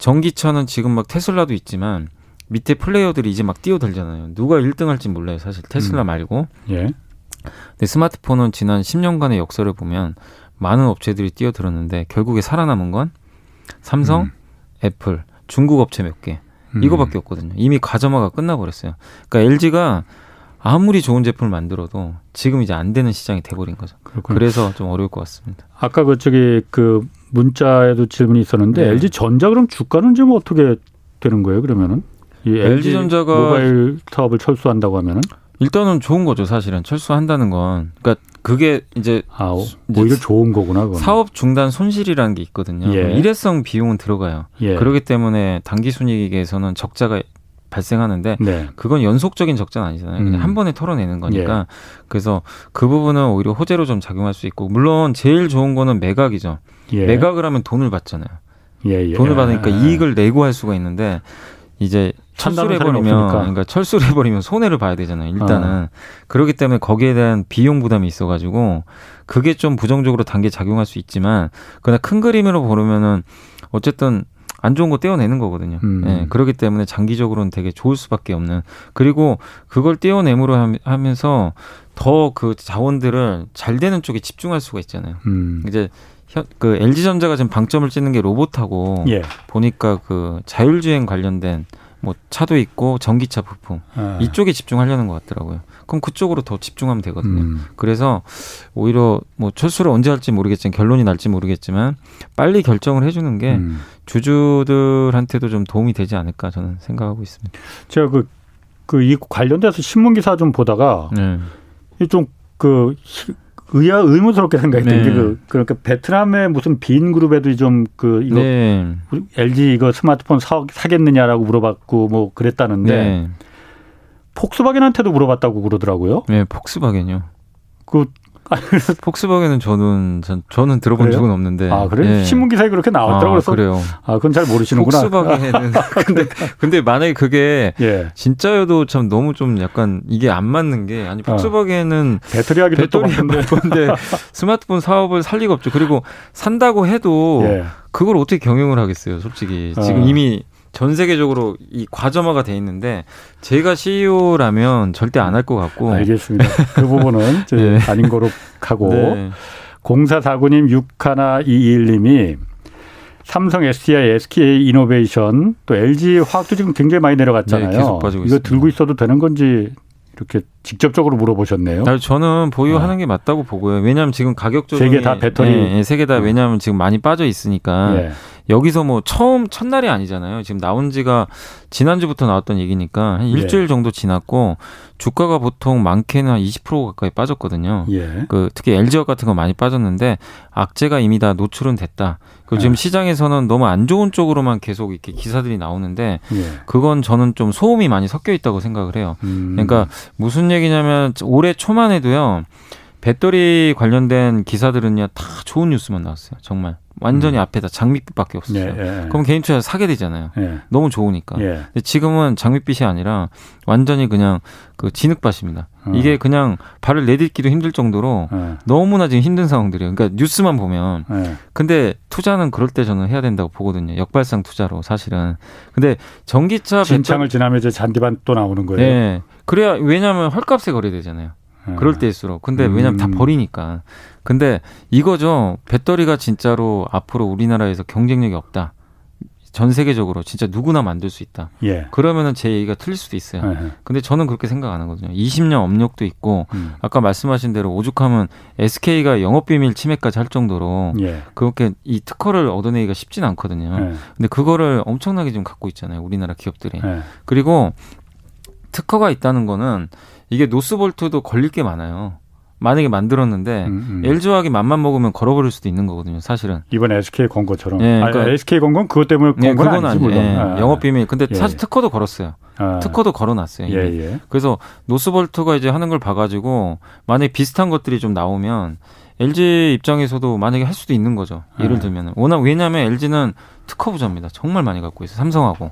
전기차는 지금 막 테슬라도 있지만 밑에 플레이어들이 이제 막 뛰어들잖아요. 누가 1등 할지 몰라요. 사실 테슬라 음. 말고. 예. 근데 스마트폰은 지난 10년간의 역사를 보면 많은 업체들이 뛰어들었는데 결국에 살아남은 건 삼성, 음. 애플, 중국 업체 몇 개. 음. 이거밖에 없거든요. 이미 과점화가 끝나버렸어요. 그러니까 LG가 아무리 좋은 제품을 만들어도 지금 이제 안 되는 시장이 돼버린 거죠. 그렇군요. 그래서 좀 어려울 것 같습니다. 아까 그 저기 그 문자에도 질문이 있었는데 네. LG 전자 그럼 주가는 좀 어떻게 되는 거예요? 그러면은 이 LG 전자가 모바일 사업을 철수한다고 하면은 일단은 좋은 거죠, 사실은 철수한다는 건. 그러니까 그게 이제 아, 오히려 좋은 거구나. 그건. 사업 중단 손실이라는 게 있거든요. 예. 일회성 비용은 들어가요. 예. 그렇기 때문에 단기 순이익에서는 적자가 발생하는데 네. 그건 연속적인 적자는 아니잖아요. 그냥 음. 한 번에 털어내는 거니까. 예. 그래서 그 부분은 오히려 호재로 좀 작용할 수 있고 물론 제일 좋은 거는 매각이죠. 예. 매각을 하면 돈을 받잖아요. 예, 예. 돈을 받으니까 이익을 내고 할 수가 있는데 이제 철수를 해버리면 그러니까 철수를 해버리면 손해를 봐야 되잖아요. 일단은 어. 그렇기 때문에 거기에 대한 비용 부담이 있어가지고 그게 좀 부정적으로 단계 작용할 수 있지만 그러나 큰 그림으로 보면은 어쨌든 안 좋은 거 떼어내는 거거든요. 음. 예, 그렇기 때문에 장기적으로는 되게 좋을 수밖에 없는. 그리고 그걸 떼어내므로 하면서 더 그 자원들을 잘 되는 쪽에 집중할 수가 있잖아요. 음. 이제 그 LG 전자가 지금 방점을 찍는 게 로봇하고 예. 보니까 그 자율주행 관련된 뭐 차도 있고 전기차 부품 아. 이쪽에 집중하려는 것 같더라고요. 그럼 그쪽으로 더 집중하면 되거든요. 음. 그래서 오히려 뭐 철수를 언제 할지 모르겠지만 결론이 날지 모르겠지만 빨리 결정을 해주는 게 음. 주주들한테도 좀 도움이 되지 않을까 저는 생각하고 있습니다. 제가 그 그 이 관련돼서 신문 기사 좀 보다가 네. 좀그 의아 의문스럽게 생각했던 네. 게그 그러니까 베트남의 무슨 빈 그룹에도 좀 그 이거 네. LG 이거 스마트폰 사, 사겠느냐라고 물어봤고 뭐 그랬다는데 네. 폭스바겐한테도 물어봤다고 그러더라고요. 네, 폭스바겐요. 그 폭스바겐은 저는 전, 저는 들어본 그래요? 적은 없는데. 아 그래? 예. 신문 기사에 그렇게 나왔더라고 아, 그래요. 아 그건 잘 모르시는구나. 폭스바겐은 근데 근데 만약에 그게 예. 진짜여도 참 너무 좀 약간 이게 안 맞는 게 아니 어. 폭스바겐은 어. 배터리 하기도 배터리 바쁜데 스마트폰 사업을 살 리가 없죠. 그리고 산다고 해도 예. 그걸 어떻게 경영을 하겠어요, 솔직히. 지금 어. 이미 전 세계적으로 이 과점화가 돼 있는데 제가 CEO라면 절대 안 할 것 같고 알겠습니다. 그 부분은 네. 아닌 거로 가고 네. 0449님 6121님이 삼성, SDI, SK 이노베이션 또 LG 화학도 지금 굉장히 많이 내려갔잖아요. 네, 계속 빠지고 이거 있습니다. 들고 있어도 되는 건지 이렇게 직접적으로 물어보셨네요. 저는 보유하는 아. 게 맞다고 보고요. 왜냐하면 지금 가격 조정이 세개 다 배터리 네, 세개 다 왜냐하면 지금 많이 빠져 있으니까 예. 여기서 뭐 처음 첫날이 아니잖아요. 지금 나온 지가 지난주부터 나왔던 얘기니까 한 일주일 예. 정도 지났고 주가가 보통 많게는 한 20% 가까이 빠졌거든요. 예. 그 특히 LG업 같은 거 많이 빠졌는데 악재가 이미 다 노출은 됐다. 그 지금 예. 시장에서는 너무 안 좋은 쪽으로만 계속 이렇게 기사들이 나오는데 예. 그건 저는 좀 소음이 많이 섞여 있다고 생각을 해요. 음. 그러니까 무슨 얘기냐면 올해 초만 해도요. 배터리 관련된 기사들은요 다 좋은 뉴스만 나왔어요. 정말 완전히 음. 앞에다 장밋빛밖에 없었어요. 예, 예. 그럼 개인 투자 사게 되잖아요. 예. 너무 좋으니까. 예. 근데 지금은 장밋빛이 아니라 완전히 그냥 그 진흙밭입니다. 어. 이게 그냥 발을 내딛기도 힘들 정도로 예. 너무나 지금 힘든 상황들이에요. 그러니까 뉴스만 보면. 예. 근데 투자는 그럴 때 저는 해야 된다고 보거든요. 역발상 투자로 사실은. 근데 전기차 진창을 배터... 지나면 이제 잔디밭 또 나오는 거예요. 네. 그래야 왜냐하면 헐값에 거래되잖아요. 예. 그럴 때일수록. 근데 왜냐면 다 음. 버리니까. 근데 이거죠. 배터리가 진짜로 앞으로 우리나라에서 경쟁력이 없다. 전 세계적으로 진짜 누구나 만들 수 있다. 예. 그러면은 제 얘기가 틀릴 수도 있어요. 예. 근데 저는 그렇게 생각 안 하거든요. 20년 업력도 있고 음. 아까 말씀하신 대로 오죽하면 SK가 영업 비밀 침해까지 할 정도로 예. 그렇게 이 특허를 얻어내기가 쉽진 않거든요. 예. 근데 그거를 엄청나게 좀 갖고 있잖아요. 우리나라 기업들이. 예. 그리고 특허가 있다는 거는 이게 노스볼트도 걸릴 게 많아요. 만약에 만들었는데 음, 음. LG화학이 맘만 먹으면 걸어버릴 수도 있는 거거든요. 사실은 이번 SK 건 것처럼. 예, 그러니까 아니, SK 건건 그것 때문에 건 예, 건 아니지 물론. 예, 아, 영업 비밀. 근데 예. 사실 특허도 걸었어요. 아. 특허도 걸어놨어요. 예, 예. 그래서 노스볼트가 이제 하는 걸 봐가지고 만약에 비슷한 것들이 좀 나오면 LG 입장에서도 만약에 할 수도 있는 거죠. 예를 아. 들면 워낙 왜냐하면 LG는 특허 부자입니다. 정말 많이 갖고 있어요. 삼성하고.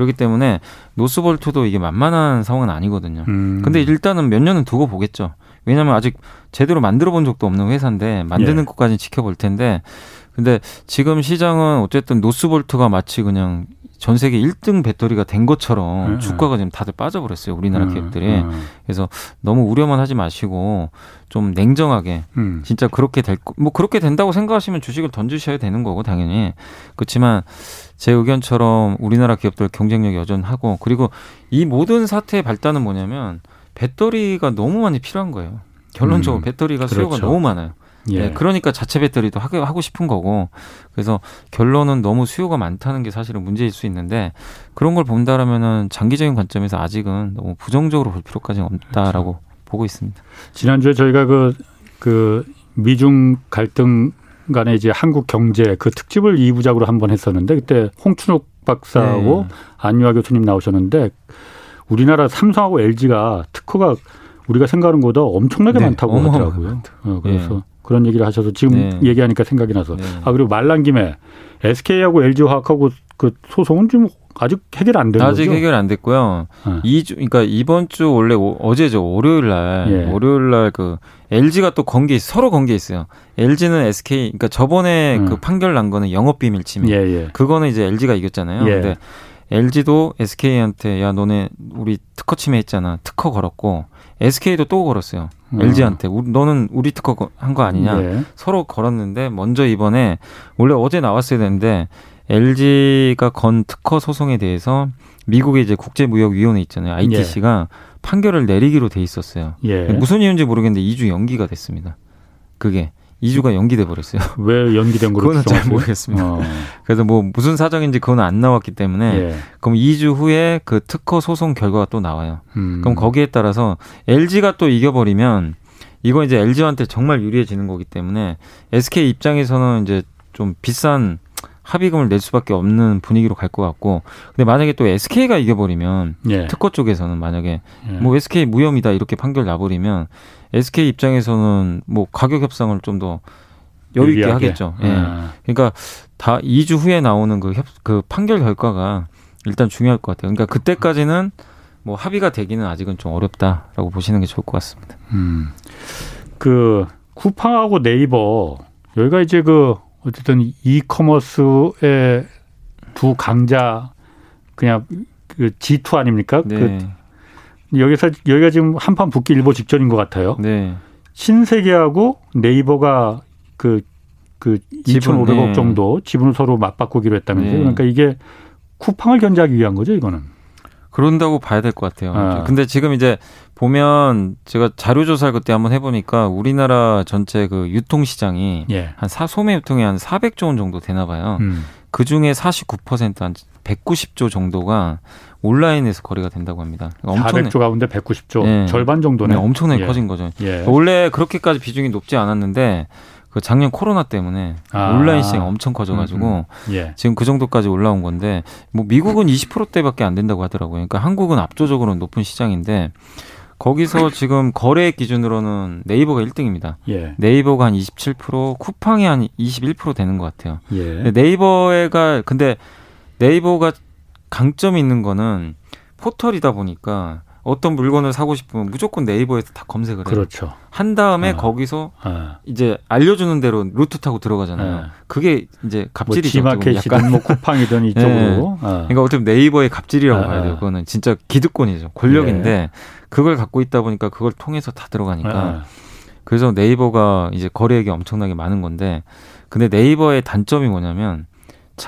그렇기 때문에 노스볼트도 이게 만만한 상황은 아니거든요. 음. 근데 일단은 몇 년은 두고 보겠죠. 왜냐하면 아직 제대로 만들어 본 적도 없는 회사인데 만드는 예. 것까지 지켜볼 텐데 근데 지금 시장은 어쨌든 노스볼트가 마치 그냥 전 세계 1등 배터리가 된 것처럼 음. 주가가 지금 다들 빠져버렸어요. 우리나라 음. 기업들이. 음. 그래서 너무 우려만 하지 마시고 좀 냉정하게 음. 진짜 그렇게 될, 뭐 그렇게 된다고 생각하시면 주식을 던지셔야 되는 거고 당연히. 그렇지만 제 의견처럼 우리나라 기업들 경쟁력이 여전하고 그리고 이 모든 사태의 발단은 뭐냐면 배터리가 너무 많이 필요한 거예요. 결론적으로 음. 배터리가 수요가 그렇죠. 너무 많아요. 예. 네, 그러니까 자체 배터리도 하고, 하고 싶은 거고 그래서 결론은 너무 수요가 많다는 게 사실은 문제일 수 있는데 그런 걸 본다라면은 장기적인 관점에서 아직은 너무 부정적으로 볼 필요까지는 없다라고 그렇죠. 보고 있습니다. 지난주에 저희가 그, 그 미중 갈등 간에 이제 한국 경제 그 특집을 2부작으로 한 번 했었는데 그때 홍춘욱 박사하고 네. 안유아 교수님 나오셨는데 우리나라 삼성하고 LG가 특허가 우리가 생각하는 것보다 엄청나게 네, 많다고 하더라고요. 어, 그래서 네. 그런 얘기를 하셔서 지금 네. 얘기하니까 생각이 나서 네. 아 그리고 말난 김에 SK하고 LG화학하고 그 소송은 좀 아직 해결 안된 아직 거죠? 해결 안 됐고요. 네. 2주 그러니까 이번 주 원래 오, 어제죠. 월요일 날 예. 월요일 날 그 LG가 또 건게 서로 건게 있어요. LG는 SK 그러니까 저번에 음. 그 판결 난 거는 영업 비밀 침해. 예, 예. 그거는 이제 LG가 이겼잖아요. 예. 근데 LG도 SK한테 야 너네 우리 특허 침해했잖아. 특허 걸었고 SK도 또 걸었어요. 음. LG한테 너는 우리 특허 한 거 아니냐. 네. 서로 걸었는데 먼저 이번에 원래 어제 나왔어야 되는데 LG가 건 특허 소송에 대해서 미국의 이제 국제무역위원회 있잖아요. ITC가 예. 판결을 내리기로 돼 있었어요. 예. 무슨 이유인지 모르겠는데 2주 연기가 됐습니다. 그게 2주가 연기돼 버렸어요. 왜 연기된 거로 그거는 잘 모르겠습니다. 어. 그래서 뭐 무슨 사정인지 그건 안 나왔기 때문에 예. 그럼 2주 후에 그 특허 소송 결과가 또 나와요. 음. 그럼 거기에 따라서 LG가 또 이겨버리면 이건 이제 LG한테 정말 유리해지는 거기 때문에 SK 입장에서는 이제 좀 비싼 합의금을 낼 수밖에 없는 분위기로 갈 것 같고 근데 만약에 또 SK가 이겨버리면 예. 특허 쪽에서는 만약에 예. 뭐 SK 무혐의다 이렇게 판결 나버리면 SK 입장에서는 뭐 가격 협상을 좀 더 여유 있게 하겠죠. 예. 아. 그러니까 다 2주 후에 나오는 그, 협, 그 판결 결과가 일단 중요할 것 같아요. 그러니까 그때까지는 뭐 합의가 되기는 아직은 좀 어렵다라고 보시는 게 좋을 것 같습니다. 음. 그 쿠팡하고 네이버 여기가 이제 그 어쨌든 이커머스의 두 강자 그냥 그 G2 아닙니까? 네. 그 여기서 여기가 지금 한판 붙기 일보 직전인 것 같아요. 네. 신세계하고 네이버가 그, 그 2,500억 네. 정도 지분을 서로 맞바꾸기로 했다면서요. 네. 그러니까 이게 쿠팡을 견제하기 위한 거죠, 이거는. 그런다고 봐야 될 것 같아요. 아. 근데 지금 이제 보면 제가 자료 조사를 그때 한번 해보니까 우리나라 전체 그 유통 시장이 예. 한 사, 소매 유통이 한 400조 원 정도 되나 봐요. 음. 그 중에 49%한 190조 정도가 온라인에서 거래가 된다고 합니다. 그러니까 엄청 400조 가운데 190조 예. 절반 정도네. 네, 엄청나게 예. 커진 거죠. 예. 원래 그렇게까지 비중이 높지 않았는데 그 작년 코로나 때문에 아. 온라인 시장이 엄청 커져가지고 음, 음. 예. 지금 그 정도까지 올라온 건데 뭐 미국은 20%대밖에 안 된다고 하더라고요. 그러니까 한국은 압도적으로 높은 시장인데 거기서 지금 거래 기준으로는 네이버가 1등입니다. 예. 네이버가 한 27%, 쿠팡이 한 21% 되는 것 같아요. 예. 네이버가 근데 네이버가 강점이 있는 거는 포털이다 보니까 어떤 물건을 사고 싶으면 무조건 네이버에서 다 검색을 해요. 그렇죠. 한 다음에 어. 거기서 어. 이제 알려주는 대로 루트 타고 들어가잖아요. 어. 그게 이제 갑질이죠. 뭐 지마켓이든 뭐 쿠팡이든 이쪽으로. 네. 어. 그러니까 어떻게 네이버의 갑질이라고 어. 봐야 돼요. 그거는 진짜 기득권이죠. 권력인데 네. 그걸 갖고 있다 보니까 그걸 통해서 다 들어가니까. 어. 그래서 네이버가 이제 거래액이 엄청나게 많은 건데 근데 네이버의 단점이 뭐냐면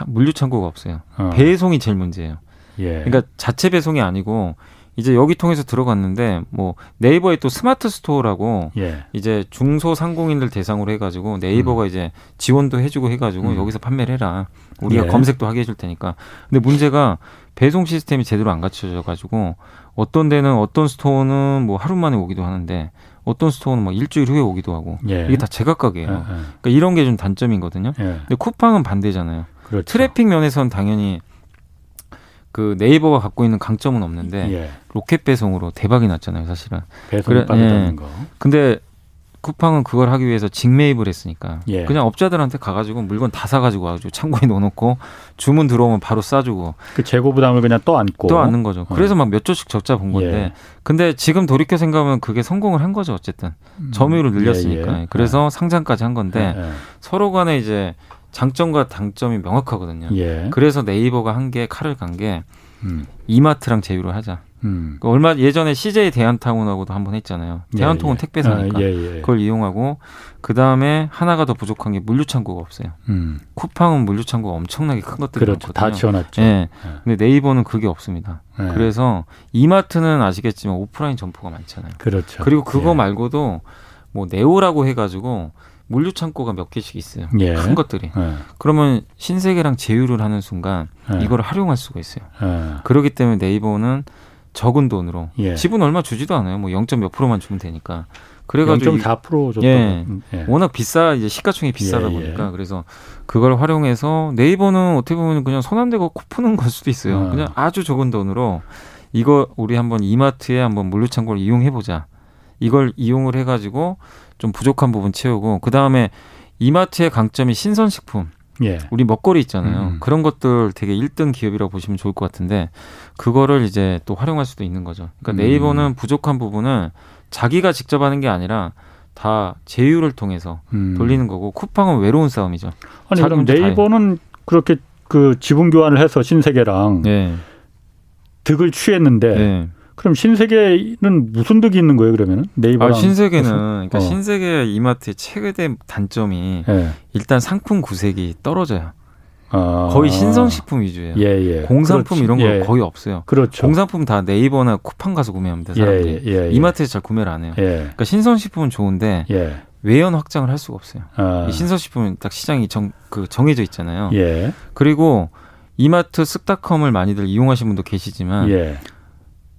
물류 창고가 없어요. 배송이 제일 문제예요. 예. 그러니까 자체 배송이 아니고 이제 여기 통해서 들어갔는데 뭐 네이버에 또 스마트 스토어라고 예. 이제 중소 상공인들 대상으로 해가지고 네이버가 음. 이제 지원도 해주고 해가지고 음. 여기서 판매를 해라 우리가 예. 검색도 하게 해줄 테니까 근데 문제가 배송 시스템이 제대로 안 갖춰져 가지고 어떤 데는 어떤 스토어는 뭐 하루 만에 오기도 하는데 어떤 스토어는 뭐 일주일 후에 오기도 하고 예. 이게 다 제각각이에요. 예, 예. 그러니까 이런 게 좀 단점이거든요. 예. 근데 쿠팡은 반대잖아요. 그렇죠. 트래픽 면에서는 당연히 그 네이버가 갖고 있는 강점은 없는데 예. 로켓 배송으로 대박이 났잖아요, 사실은. 배송이 빠르다는 예. 거. 근데 쿠팡은 그걸 하기 위해서 직매입을 했으니까 예. 그냥 업자들한테 가가지고 물건 다 사가지고 와가지고 창고에 넣어놓고 주문 들어오면 바로 싸주고 그 재고 부담을 그냥 또 안고 또 안는 거죠. 어. 그래서 막 몇 조씩 적자 본 건데 예. 근데 지금 돌이켜 생각하면 그게 성공을 한 거죠 어쨌든 음. 점유율을 늘렸으니까 예, 예. 그래서 예. 상장까지 한 건데 서로 간에 이제 장점과 단점이 명확하거든요. 예. 그래서 네이버가 한 게 칼을 간게 음. 이마트랑 제휴를 하자. 음. 그 얼마 예전에 CJ 대한타운하고도 한번 했잖아요. 예, 대한통운 예, 예. 택배사니까 아, 예, 그걸 이용하고 그 다음에 하나가 더 부족한 게 물류창고가 없어요. 음. 쿠팡은 물류창고가 엄청나게 큰 것들이 그렇죠. 많거든요. 다 지어놨죠. 예. 예. 근데 네이버는 그게 없습니다. 그래서 이마트는 아시겠지만 오프라인 점포가 많잖아요. 그렇죠. 그리고 그거 말고도 뭐 네오라고 해가지고 물류 창고가 몇 개씩 있어요. 예. 큰 것들이. 예. 그러면 신세계랑 제휴를 하는 순간 예. 이걸 활용할 수가 있어요. 예. 그렇기 때문에 네이버는 적은 돈으로 예. 지분 얼마 주지도 않아요. 뭐 0. 몇 프로만 주면 되니까. 그래가지고 0.4% 정도. 예, 예. 워낙 비싸 이제 시가총이 비싸다 예, 보니까 그래서 그걸 활용해서 네이버는 어떻게 보면 그냥 손안 대고 코 푸는 걸 수도 있어요. 어. 그냥 아주 적은 돈으로 이거 우리 한번 이마트에 한번 물류 창고를 이용해 보자. 이걸 이용을 해가지고 좀 부족한 부분 채우고 그 다음에 이마트의 강점이 신선식품. 예. 우리 먹거리 있잖아요. 음. 그런 것들 되게 1등 기업이라고 보시면 좋을 것 같은데 그거를 이제 또 활용할 수도 있는 거죠. 그러니까 음. 네이버는 부족한 부분을 자기가 직접 하는 게 아니라 다 제휴를 통해서 음. 돌리는 거고 쿠팡은 외로운 싸움이죠. 아니 그럼 네이버는 그렇게 그 지분 교환을 해서 신세계랑 네. 득을 취했는데 네. 그럼 신세계는 무슨 득이 있는 거예요, 그러면은? 네이버 아, 신세계는 그러니까 어. 신세계 이마트의 최대 단점이 네. 일단 상품 구색이 떨어져요. 아. 거의 신성식품 위주예요. 예, 예. 공산품 그렇지. 이런 거 예. 거의 없어요. 그렇죠. 공산품 다 네이버나 쿠팡 가서 구매합니다. 사람들이. 예, 예, 예. 이마트에서 잘 구매를 안 해요. 그러니까 신성식품은 좋은데 외연 확장을 할 수가 없어요. 아. 이 신성식품은 딱 시장이 정, 그 정해져 있잖아요. 그리고 이마트 쓱닷컴을 많이들 이용하시는 분도 계시지만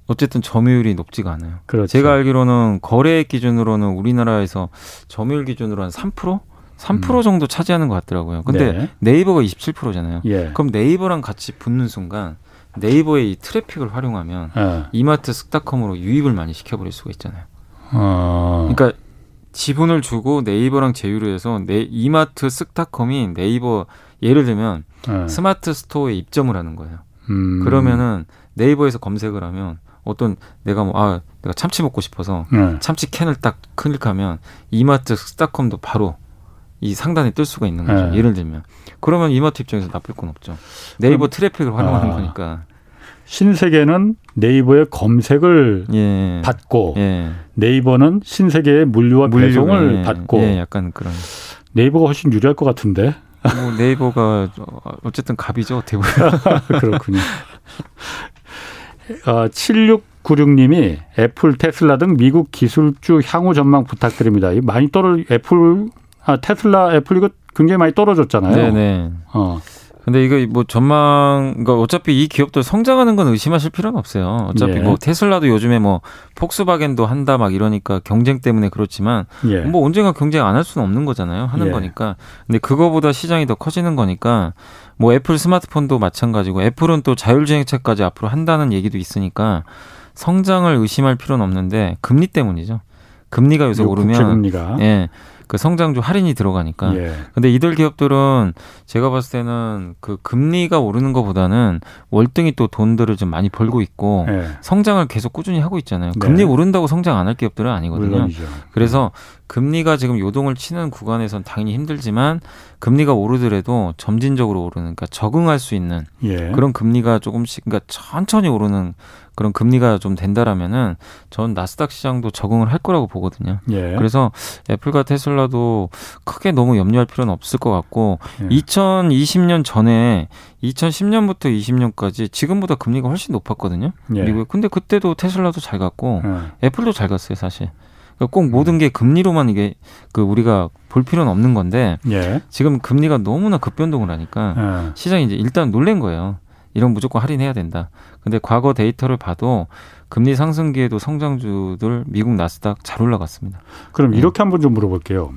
어쨌든 점유율이 높지가 않아요. 그렇죠. 제가 알기로는 거래액 기준으로는 우리나라에서 점유율 기준으로 한 3%? 3% 음. 정도 차지하는 것 같더라고요. 근데 네. 이버가 27%잖아요. 예. 그럼 네이버랑 같이 붙는 순간 네이버의 이 트래픽을 활용하면 예. 이마트 쓱닷컴으로 유입을 많이 시켜버릴 수가 있잖아요. 어. 그러니까 지분을 주고 네이버랑 제휴를 해서 네, 이마트 쓱닷컴이 네이버 예를 들면 네. 스마트 스토어에 입점을 하는 거예요. 음. 그러면은 네이버에서 검색을 하면 어떤 내가 뭐 아 내가 참치 먹고 싶어서 네. 참치 캔을 딱 클릭하면 이마트 쓱닷컴도 바로 이 상단에 뜰 수가 있는 거죠. 네. 예를 들면 그러면 이마트 입장에서 나쁠 건 없죠. 네이버 트래픽을 활용하는 아. 거니까. 신세계는 네이버의 검색을 예. 받고 예. 네이버는 신세계의 물류와 물류, 배송을 예. 받고 예, 약간 그런 네이버가 훨씬 유리할 것 같은데. 뭐 네이버가 어쨌든 갑이죠 어떻게 그렇군요. 어, 7696님이 애플, 테슬라 등 미국 기술주 향후 전망 부탁드립니다. 많이 떨어 애플, 아, 테슬라, 애플 이거 굉장히 많이 떨어졌잖아요. 네네. 어. 근데 이거 뭐 전망, 그러니까 어차피 이 기업들 성장하는 건 의심하실 필요는 없어요. 어차피 예. 뭐 테슬라도 요즘에 뭐 폭스바겐도 한다 막 이러니까 경쟁 때문에 그렇지만 예. 뭐 언젠가 경쟁 안 할 수는 없는 거잖아요. 하는 예. 거니까. 근데 그거보다 시장이 더 커지는 거니까 뭐 애플 스마트폰도 마찬가지고 애플은 또 자율주행차까지 앞으로 한다는 얘기도 있으니까 성장을 의심할 필요는 없는데 금리 때문이죠. 금리가 요새 오르면 국제금리가. 예. 그 성장주 할인이 들어가니까. 예. 근데 이들 기업들은 제가 봤을 때는 그 금리가 오르는 것보다는 월등히 또 돈들을 좀 많이 벌고 있고 예. 성장을 계속 꾸준히 하고 있잖아요. 네. 금리 오른다고 성장 안 할 기업들은 아니거든요. 물론이죠. 그래서 금리가 지금 요동을 치는 구간에선 당연히 힘들지만 금리가 오르더라도 점진적으로 오르는 그러니까 적응할 수 있는 예. 그런 금리가 조금씩 그러니까 천천히 오르는 그런 금리가 좀 된다라면은 전 나스닥 시장도 적응을 할 거라고 보거든요. 예. 그래서 애플과 테슬라도 크게 너무 염려할 필요는 없을 것 같고 예. 2020년 전에 2010년부터 20년까지 지금보다 금리가 훨씬 높았거든요. 예. 미국에. 근데 그때도 테슬라도 잘 갔고 예. 애플도 잘 갔어요, 사실. 그러니까 꼭 모든 게 금리로만 이게 그 우리가 볼 필요는 없는 건데 예. 지금 금리가 너무나 급변동을 하니까 예. 시장이 이제 일단 놀란 거예요. 이런 무조건 할인해야 된다. 근데 과거 데이터를 봐도 금리 상승기에도 성장주들 미국 나스닥 잘 올라갔습니다. 그럼 네. 이렇게 한번 좀 물어볼게요.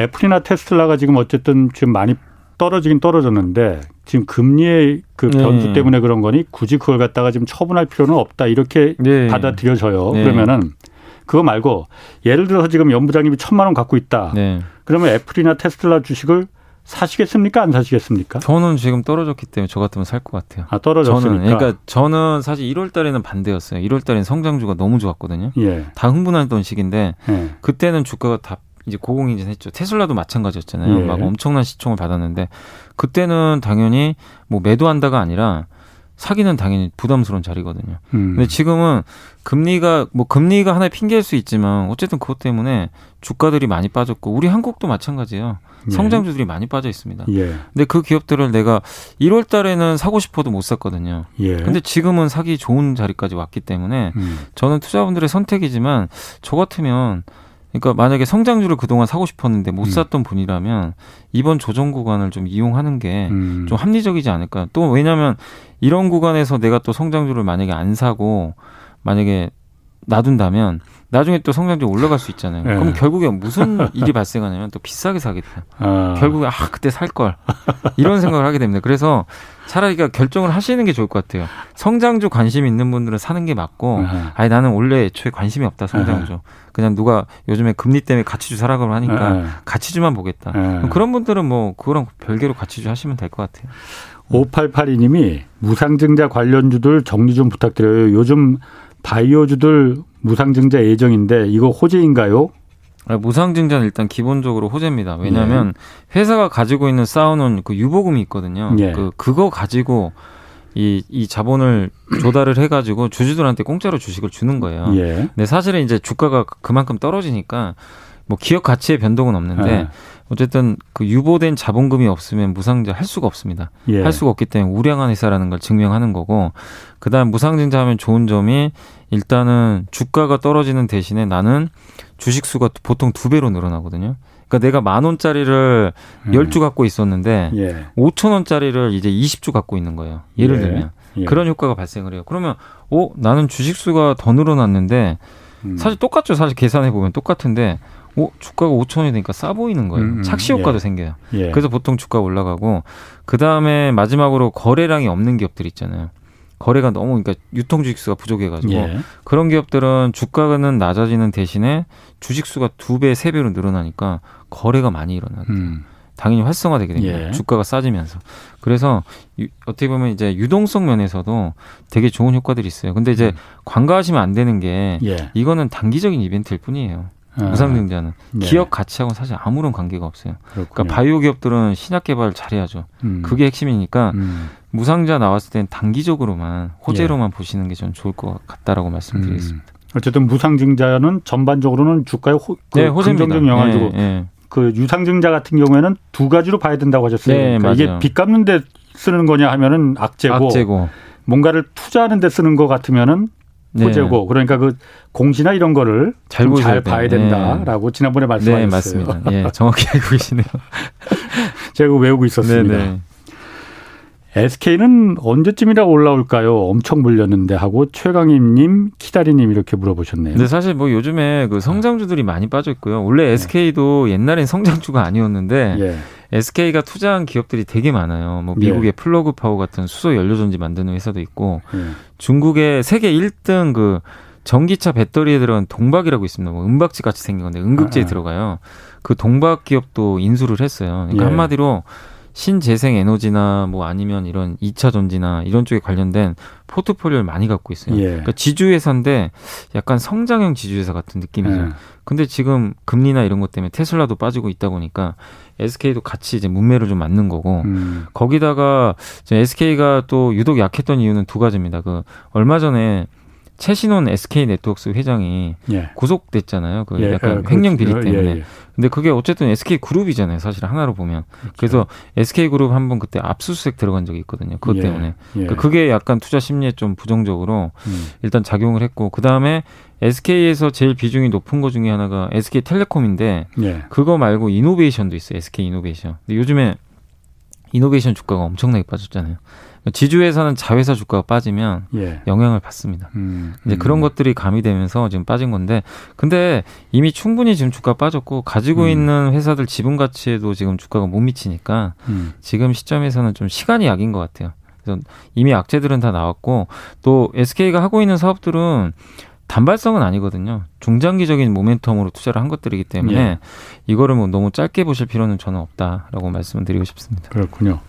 애플이나 테슬라가 지금 어쨌든 지금 많이 떨어지긴 떨어졌는데 지금 금리의 그 네. 변수 네. 때문에 그런 거니 굳이 그걸 갖다가 지금 처분할 필요는 없다 이렇게 네. 받아들여져요. 네. 그러면은 그거 말고 예를 들어서 지금 연부장님이 천만 원 갖고 있다. 네. 그러면 애플이나 테슬라 주식을 사시겠습니까? 안 사시겠습니까? 저는 지금 떨어졌기 때문에 저 같으면 살 것 같아요. 아, 떨어졌으니까. 저는, 그러니까 저는 사실 1월 달에는 반대였어요. 1월 달에는 성장주가 너무 좋았거든요. 예. 다 흥분하던 시기인데 예. 그때는 주가가 다 이제 고공행진했죠. 테슬라도 마찬가지였잖아요. 예. 막 엄청난 시총을 받았는데 그때는 당연히 뭐 매도한다가 아니라 사기는 당연히 부담스러운 자리거든요. 음. 근데 지금은 금리가 뭐 금리가 하나의 핑계일 수 있지만 어쨌든 그것 때문에 주가들이 많이 빠졌고 우리 한국도 마찬가지예요. 예. 성장주들이 많이 빠져 있습니다. 예. 근데 그 기업들을 내가 1월 달에는 사고 싶어도 못 샀거든요. 예. 근데 지금은 사기 좋은 자리까지 왔기 때문에 음. 저는 투자분들의 선택이지만 저 같으면 그러니까 만약에 성장주를 그동안 사고 싶었는데 못 음. 샀던 분이라면 이번 조정 구간을 좀 이용하는 게좀 음. 합리적이지 않을까. 또 왜냐하면 이런 구간에서 내가 또 성장주를 만약에 안 사고 만약에 놔둔다면 나중에 또 성장률 올라갈 수 있잖아요. 네. 그럼 결국에 무슨 일이 발생하냐면 또 비싸게 사게 돼요. 아. 결국에 아 그때 살 걸 이런 생각을 하게 됩니다. 그래서 차라리 결정을 하시는 게 좋을 것 같아요. 성장주 관심 있는 분들은 사는 게 맞고, 네. 아니 나는 원래 애초에 관심이 없다 성장주. 네. 그냥 누가 요즘에 금리 때문에 가치주 사라고 하니까 네. 가치주만 보겠다. 그런 분들은 뭐 그거랑 별개로 가치주 하시면 될 것 같아요. 5882님이 무상증자 관련주들 정리 좀 부탁드려요. 요즘 바이오주들 무상증자 예정인데 이거 호재인가요? 아, 무상증자는 일단 기본적으로 호재입니다. 왜냐하면 예. 회사가 가지고 있는 쌓아놓은 그 유보금이 있거든요. 예. 그 그거 가지고 이, 이 자본을 조달을 해가지고 주주들한테 공짜로 주식을 주는 거예요. 예. 근데 사실은 이제 주가가 그만큼 떨어지니까 뭐 기업 가치의 변동은 없는데 예. 어쨌든 그 유보된 자본금이 없으면 무상증자 할 수가 없습니다. 예. 할 수가 없기 때문에 우량한 회사라는 걸 증명하는 거고 그다음 무상증자 하면 좋은 점이 일단은 주가가 떨어지는 대신에 나는 주식 수가 보통 두 배로 늘어나거든요. 그러니까 내가 만 원짜리를 음. 열주 갖고 있었는데 예. 5천 원짜리를 이제 20주 갖고 있는 거예요. 예를 예. 들면 예. 그런 효과가 발생을 해요. 그러면 어 나는 주식 수가 더 늘어났는데 음. 사실 똑같죠. 사실 계산해 보면 똑같은데 오, 주가가 5천 원이 되니까 싸 보이는 거예요. 음, 음, 착시 효과도 예. 생겨요. 예. 그래서 보통 주가 올라가고 그 다음에 마지막으로 거래량이 없는 기업들 있잖아요. 거래가 너무 그러니까 유통 주식수가 부족해가지고 예. 그런 기업들은 주가는 낮아지는 대신에 주식수가 두 배, 세 배로 늘어나니까 거래가 많이 일어나요. 음. 당연히 활성화되게 됩니다. 예. 주가가 싸지면서. 그래서 유, 어떻게 보면 이제 유동성 면에서도 되게 좋은 효과들이 있어요. 근데 이제 음. 관가하시면 안 되는 게 예. 이거는 단기적인 이벤트일 뿐이에요. 아. 무상증자는 네. 기업 가치하고는 사실 아무런 관계가 없어요. 그렇군요. 그러니까 바이오 기업들은 신약 개발 잘해야죠. 음. 그게 핵심이니까 음. 무상자 나왔을 땐 단기적으로만 호재로만 예. 보시는 게 저는 좋을 것 같다라고 말씀드리겠습니다. 음. 어쨌든 무상증자는 전반적으로는 주가에 호, 그 네, 긍정적 영향을 주고 네, 네. 그 유상증자 같은 경우에는 두 가지로 봐야 된다고 하셨어요. 네, 그러니까 이게 빚 갚는 데 쓰는 거냐 하면은 악재고, 악재고. 뭔가를 투자하는 데 쓰는 것 같으면은 호재고 네. 그러니까 그 공시나 이런 거를 잘, 잘 봐야 된다라고 네. 지난번에 말씀하셨어요. 네, 맞습니다. 예, 정확히 알고 계시네요. 제가 외우고 있었습니다. 네네. 네. SK는 언제쯤이라 올라올까요? 엄청 물렸는데 하고 최강임님, 키다리님 이렇게 물어보셨네요. 근데 사실 뭐 요즘에 그 성장주들이 많이 빠져 있고요. 원래 SK도 네. 옛날엔 성장주가 아니었는데 예. SK가 투자한 기업들이 되게 많아요. 뭐 미국의 예. 플러그 파워 같은 수소 연료 전지 만드는 회사도 있고 예. 중국의 세계 1등 그 전기차 배터리에 들어간 동박이라고 있습니다. 뭐 은박지 같이 생긴 건데 응급제에 아, 아. 들어가요. 그 동박 기업도 인수를 했어요. 그러니까 예. 한마디로 신재생 에너지나 뭐 아니면 이런 2차 전지나 이런 쪽에 관련된 포트폴리오를 많이 갖고 있어요. 예. 그러니까 지주회사인데 약간 성장형 지주회사 같은 느낌이죠. 예. 근데 지금 금리나 이런 것 때문에 테슬라도 빠지고 있다 보니까 SK도 같이 이제 문매를 좀 맞는 거고 음. 거기다가 SK가 또 유독 약했던 이유는 두 가지입니다. 그 얼마 전에 최신원 SK 네트워크스 회장이 예. 구속됐잖아요. 그 예. 약간 예. 횡령 비리 때문에. 예, 예. 근데 그게 어쨌든 SK 그룹이잖아요. 사실 하나로 보면. 그렇죠. 그래서 SK 그룹 한 번 그때 압수수색 들어간 적이 있거든요. 그것 예. 때문에. 그 그게 약간 투자 심리에 좀 부정적으로 음. 일단 작용을 했고 그 다음에 SK에서 제일 비중이 높은 것 중에 하나가 SK텔레콤인데 그거 말고 이노베이션도 있어요. SK 이노베이션. 근데 요즘에 이노베이션 주가가 엄청나게 빠졌잖아요. 지주회사는 자회사 주가가 빠지면 예. 영향을 받습니다. 음, 이제 음. 그런 것들이 가미되면서 지금 빠진 건데, 근데 이미 충분히 지금 주가 빠졌고 가지고 음. 있는 회사들 지분 가치에도 지금 주가가 못 미치니까 음. 지금 시점에서는 좀 시간이 약인 것 같아요. 그래서 이미 악재들은 다 나왔고 또 SK가 하고 있는 사업들은 단발성은 아니거든요. 중장기적인 모멘텀으로 투자를 한 것들이기 때문에 예. 이거를 뭐 너무 짧게 보실 필요는 저는 없다라고 말씀을 드리고 싶습니다. 그렇군요.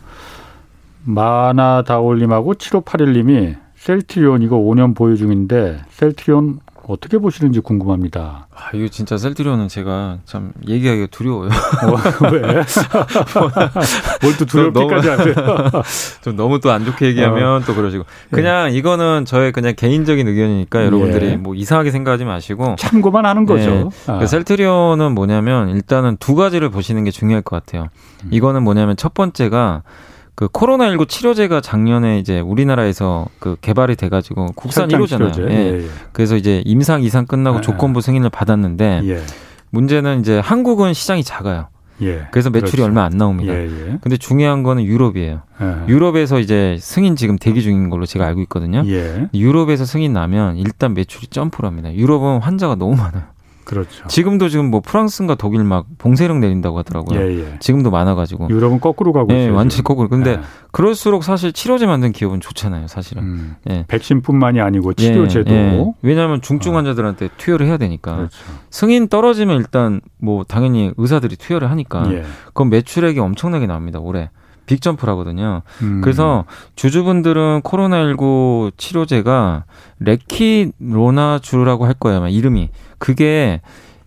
마나다올님하고 7581님이 셀트리온 이거 5년 보유 중인데 셀트리온 어떻게 보시는지 궁금합니다. 아, 이거 진짜 셀트리온은 제가 참 얘기하기가 두려워요. 어, 왜? 뭘 또 두렵기까지 하세요? 좀 너무 또 안 좋게 얘기하면 어. 또 그러시고. 그냥 네. 이거는 저의 그냥 개인적인 의견이니까 여러분들이 예. 뭐 이상하게 생각하지 마시고. 참고만 하는 거죠. 네. 아. 그 셀트리온은 뭐냐면 일단은 두 가지를 보시는 게 중요할 것 같아요. 음. 이거는 뭐냐면 첫 번째가 그 코로나19 치료제가 작년에 이제 우리나라에서 그 개발이 돼가지고 국산 1호잖아요. 예. 예, 예. 그래서 이제 임상 이상 끝나고 예. 조건부 승인을 받았는데 예. 문제는 이제 한국은 시장이 작아요. 예. 그래서 매출이 그렇죠. 얼마 안 나옵니다. 예, 예. 근데 중요한 거는 유럽이에요. 예. 유럽에서 이제 승인 지금 대기 중인 걸로 제가 알고 있거든요. 예. 유럽에서 승인 나면 일단 매출이 점프를 합니다. 유럽은 환자가 너무 많아요. 그렇죠. 지금도 지금 뭐 프랑스인가 독일 막 봉쇄령 내린다고 하더라고요. 예, 예. 지금도 많아가지고. 유럽은 거꾸로 가고 예, 있어요. 완전 거꾸로. 근데 예. 그럴수록 사실 치료제 만든 기업은 좋잖아요, 사실은. 음, 예. 백신뿐만이 아니고 예, 치료제도. 예. 왜냐하면 중증 어. 환자들한테 투여를 해야 되니까. 그렇죠. 승인 떨어지면 일단 뭐 당연히 의사들이 투여를 하니까. 그럼 매출액이 엄청나게 나옵니다, 올해. 빅점프라거든요. 음. 그래서 주주분들은 코로나19 치료제가 레키로나주라고 할 거예요. 아마 이름이. 그게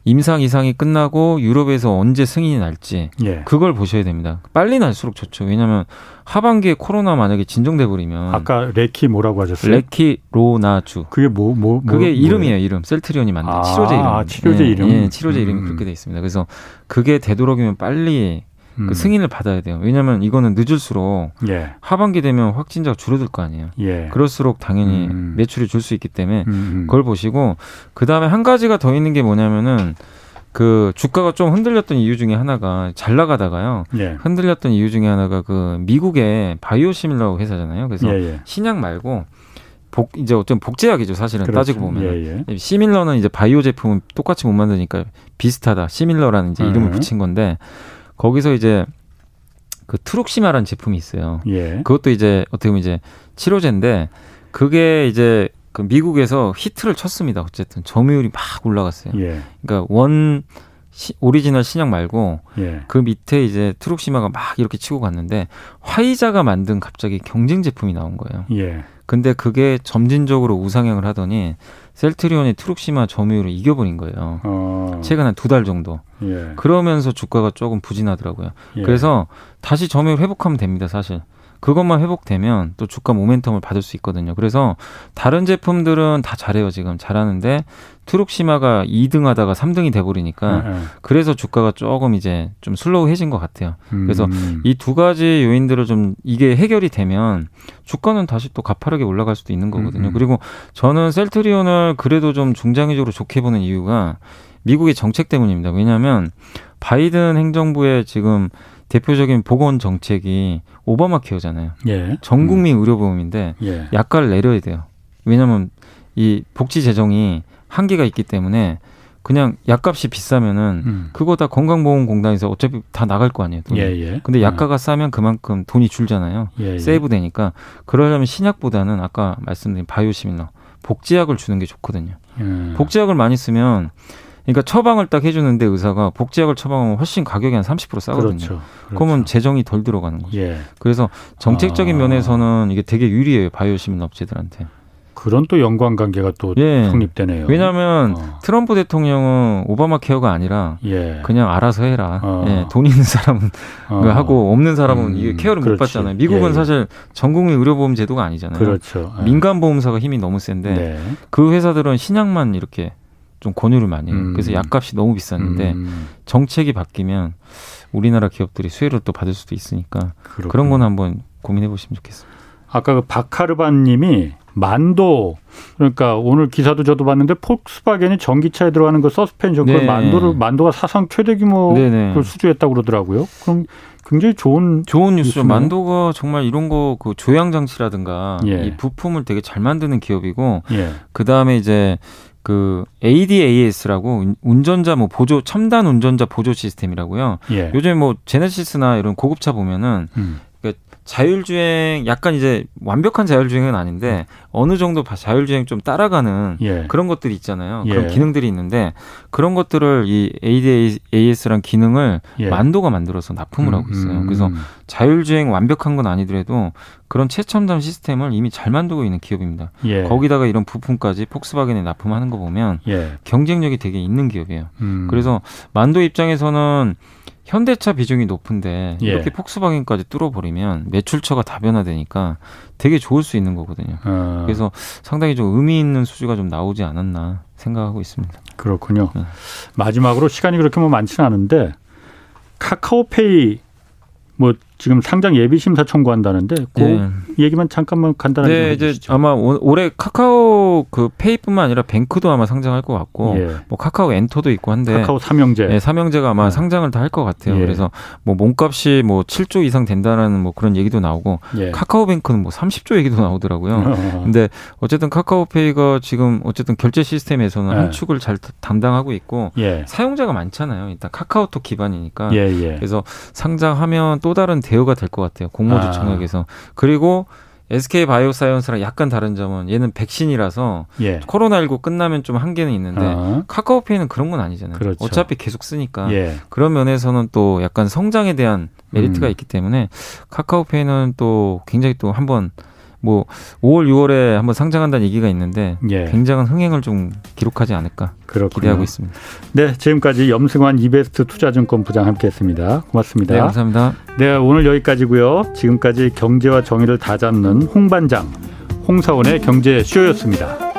임상 이상이 끝나고 유럽에서 언제 승인이 날지 예. 그걸 보셔야 됩니다. 빨리 날수록 좋죠. 왜냐하면 하반기에 코로나 만약에 진정돼 버리면 아까 레키 뭐라고 하셨어요? 레키로나주. 그게 뭐뭐 뭐, 그게 이름이에요. 이름 셀트리온이 만든 아, 치료제 이름. 아, 치료제 예, 이름. 예, 치료제 이름이 음. 그렇게 돼 있습니다. 그래서 그게 되도록이면 빨리 그 음. 그 승인을 받아야 돼요. 왜냐하면 이거는 늦을수록 예. 하반기 되면 확진자가 줄어들 거 아니에요. 예. 그럴수록 당연히 음. 매출이 줄 수 있기 때문에 음, 음. 그걸 보시고 그 다음에 한 가지가 더 있는 게 뭐냐면은 그 주가가 좀 흔들렸던 이유 중에 하나가 잘 나가다가요. 예. 흔들렸던 이유 중에 하나가 그 미국의 바이오시밀러 회사잖아요. 그래서 예, 예. 신약 말고 복 이제 어떤 복제약이죠 사실은 그렇죠. 따지고 보면 예, 예. 시밀러는 이제 바이오 제품은 똑같이 못 만드니까 비슷하다 시밀러라는 이제 이름을 음. 붙인 건데 거기서 이제 그 트룩시마라는 제품이 있어요. 예. 그것도 이제 어떻게 보면 이제 치료제인데 그게 이제 그 미국에서 히트를 쳤습니다. 어쨌든 점유율이 막 올라갔어요. 예. 그러니까 원 시, 오리지널 신약 말고 예. 그 밑에 이제 트룩시마가 막 이렇게 치고 갔는데 화이자가 만든 갑자기 경쟁 제품이 나온 거예요. 예. 근데 그게 점진적으로 우상향을 하더니 셀트리온의 트룩시마 점유율을 이겨버린 거예요. 어. 최근 한 두 달 정도. 예. 그러면서 주가가 조금 부진하더라고요. 예. 그래서 다시 점유율 회복하면 됩니다, 사실. 그것만 회복되면 또 주가 모멘텀을 받을 수 있거든요. 그래서 다른 제품들은 다 잘해요, 지금. 잘하는데 트룩시마가 2등 하다가 3등이 돼버리니까 네, 네. 그래서 주가가 조금 이제 좀 슬로우해진 것 같아요. 그래서 음. 이두 가지 요인들을 좀 이게 해결이 되면 주가는 다시 또 가파르게 올라갈 수도 있는 거거든요. 음. 음. 그리고 저는 셀트리온을 그래도 좀 중장기적으로 좋게 보는 이유가 미국의 정책 때문입니다. 왜냐하면 바이든 행정부의 지금 대표적인 보건 정책이 오바마 케어잖아요. 예. 전 국민 음. 의료보험인데 예. 약가를 내려야 돼요. 왜냐하면 이 복지 재정이 한계가 있기 때문에 그냥 약값이 비싸면은 음. 그거 다 건강보험공단에서 어차피 다 나갈 거 아니에요. 돈이. 예, 예. 근데 약가가 음. 싸면 그만큼 돈이 줄잖아요. 예, 예, 세이브 되니까 그러려면 신약보다는 아까 말씀드린 바이오시밀러 복지약을 주는 게 좋거든요. 음. 복지약을 많이 쓰면 그러니까 처방을 딱 해주는데 의사가 복제약을 처방하면 훨씬 가격이 한 30% 싸거든요. 그렇죠. 그렇죠. 그러면 재정이 덜 들어가는 거죠. 예. 그래서 정책적인 아. 면에서는 이게 되게 유리해요 바이오시민 업체들한테. 그런 또 연관 관계가 또 예. 성립되네요. 왜냐하면 어. 트럼프 대통령은 오바마 케어가 아니라 예. 그냥 알아서 해라. 어. 예. 돈 있는 사람은 어. 하고 없는 사람은 음. 이게 케어를 그렇지. 못 받잖아요. 미국은 예. 사실 전국민 의료보험 제도가 아니잖아요. 그렇죠. 예. 민간 보험사가 힘이 너무 센데 네. 그 회사들은 신약만 이렇게 좀 권유를 많이 해요. 음. 그래서 약값이 너무 비쌌는데 음. 정책이 바뀌면 우리나라 기업들이 수혜를 또 받을 수도 있으니까 그렇군요. 그런 건 한번 고민해 보시면 좋겠습니다. 아까 그 박하르반님이 만도 그러니까 오늘 기사도 저도 봤는데 폴크스바겐이 전기차에 들어가는 그 서스펜션 네. 그 만도를 만도가 사상 최대 규모 를 수주했다고 그러더라고요. 그럼 굉장히 좋은 좋은 뉴스죠. 뉴스네요. 만도가 정말 이런 거 그 조향 장치라든가 예. 이 부품을 되게 잘 만드는 기업이고 예. 그 다음에 이제 그 ADAS라고 운전자 뭐 보조 첨단 운전자 보조 시스템이라고요. 예. 요즘에 뭐 제네시스나 이런 고급차 보면은 음. 자율주행 약간 이제 완벽한 자율주행은 아닌데 어느 정도 자율주행 좀 따라가는 예. 그런 것들이 있잖아요. 예. 그런 기능들이 있는데 그런 것들을 이 ADAS란 기능을 예. 만도가 만들어서 납품을 음, 하고 있어요. 음. 그래서 자율주행 완벽한 건 아니더라도 그런 최첨단 시스템을 이미 잘 만들고 있는 기업입니다. 예. 거기다가 이런 부품까지 폭스바겐에 납품하는 거 보면 예. 경쟁력이 되게 있는 기업이에요. 음. 그래서 만도 입장에서는 현대차 비중이 높은데 예. 이렇게 폭스바겐까지 뚫어버리면 매출처가 다변화되니까 되게 좋을 수 있는 거거든요. 어. 그래서 상당히 좀 의미 있는 수주가 좀 나오지 않았나 생각하고 있습니다. 그렇군요. 네. 마지막으로 시간이 그렇게 뭐 많지는 않은데 카카오페이 뭐 지금 상장 예비 심사 청구한다는데 그 네. 얘기만 잠깐만 간단하게 네, 이제 해주시죠. 아마 올해 카카오 그 페이뿐만 아니라 뱅크도 아마 상장할 것 같고 예. 뭐 카카오 엔터도 있고 한데 카카오 삼형제 네, 삼형제가 아마 네. 상장을 다 할 것 같아요. 예. 그래서 뭐 몸값이 뭐 7조 이상 된다는 뭐 그런 얘기도 나오고 예. 카카오뱅크는 뭐 30조 얘기도 나오더라고요. 어. 근데 어쨌든 카카오페이가 지금 어쨌든 결제 시스템에서는 한 예. 축을 잘 담당하고 있고 예. 사용자가 많잖아요. 일단 카카오톡 기반이니까 예, 그래서 상장하면 또 다른 대우가 될 것 같아요. 공모주 아. 청약에서. 그리고 SK 바이오사이언스랑 약간 다른 점은 얘는 백신이라서 예. 코로나19 끝나면 좀 한계는 있는데 어. 카카오페이는 그런 건 아니잖아요. 그렇죠. 어차피 계속 쓰니까 예. 그런 면에서는 또 약간 성장에 대한 메리트가 음. 있기 때문에 카카오페이는 또 굉장히 또 한번 뭐 5월, 6월에 한번 상장한다는 얘기가 있는데 예. 굉장한 흥행을 좀 기록하지 않을까 그렇군요. 기대하고 있습니다. 네, 지금까지 염승환 이베스트 투자증권 부장 함께했습니다. 고맙습니다. 네, 감사합니다. 네, 오늘 여기까지고요. 지금까지 경제와 정의를 다 잡는 홍반장 홍사원의 경제 쇼였습니다.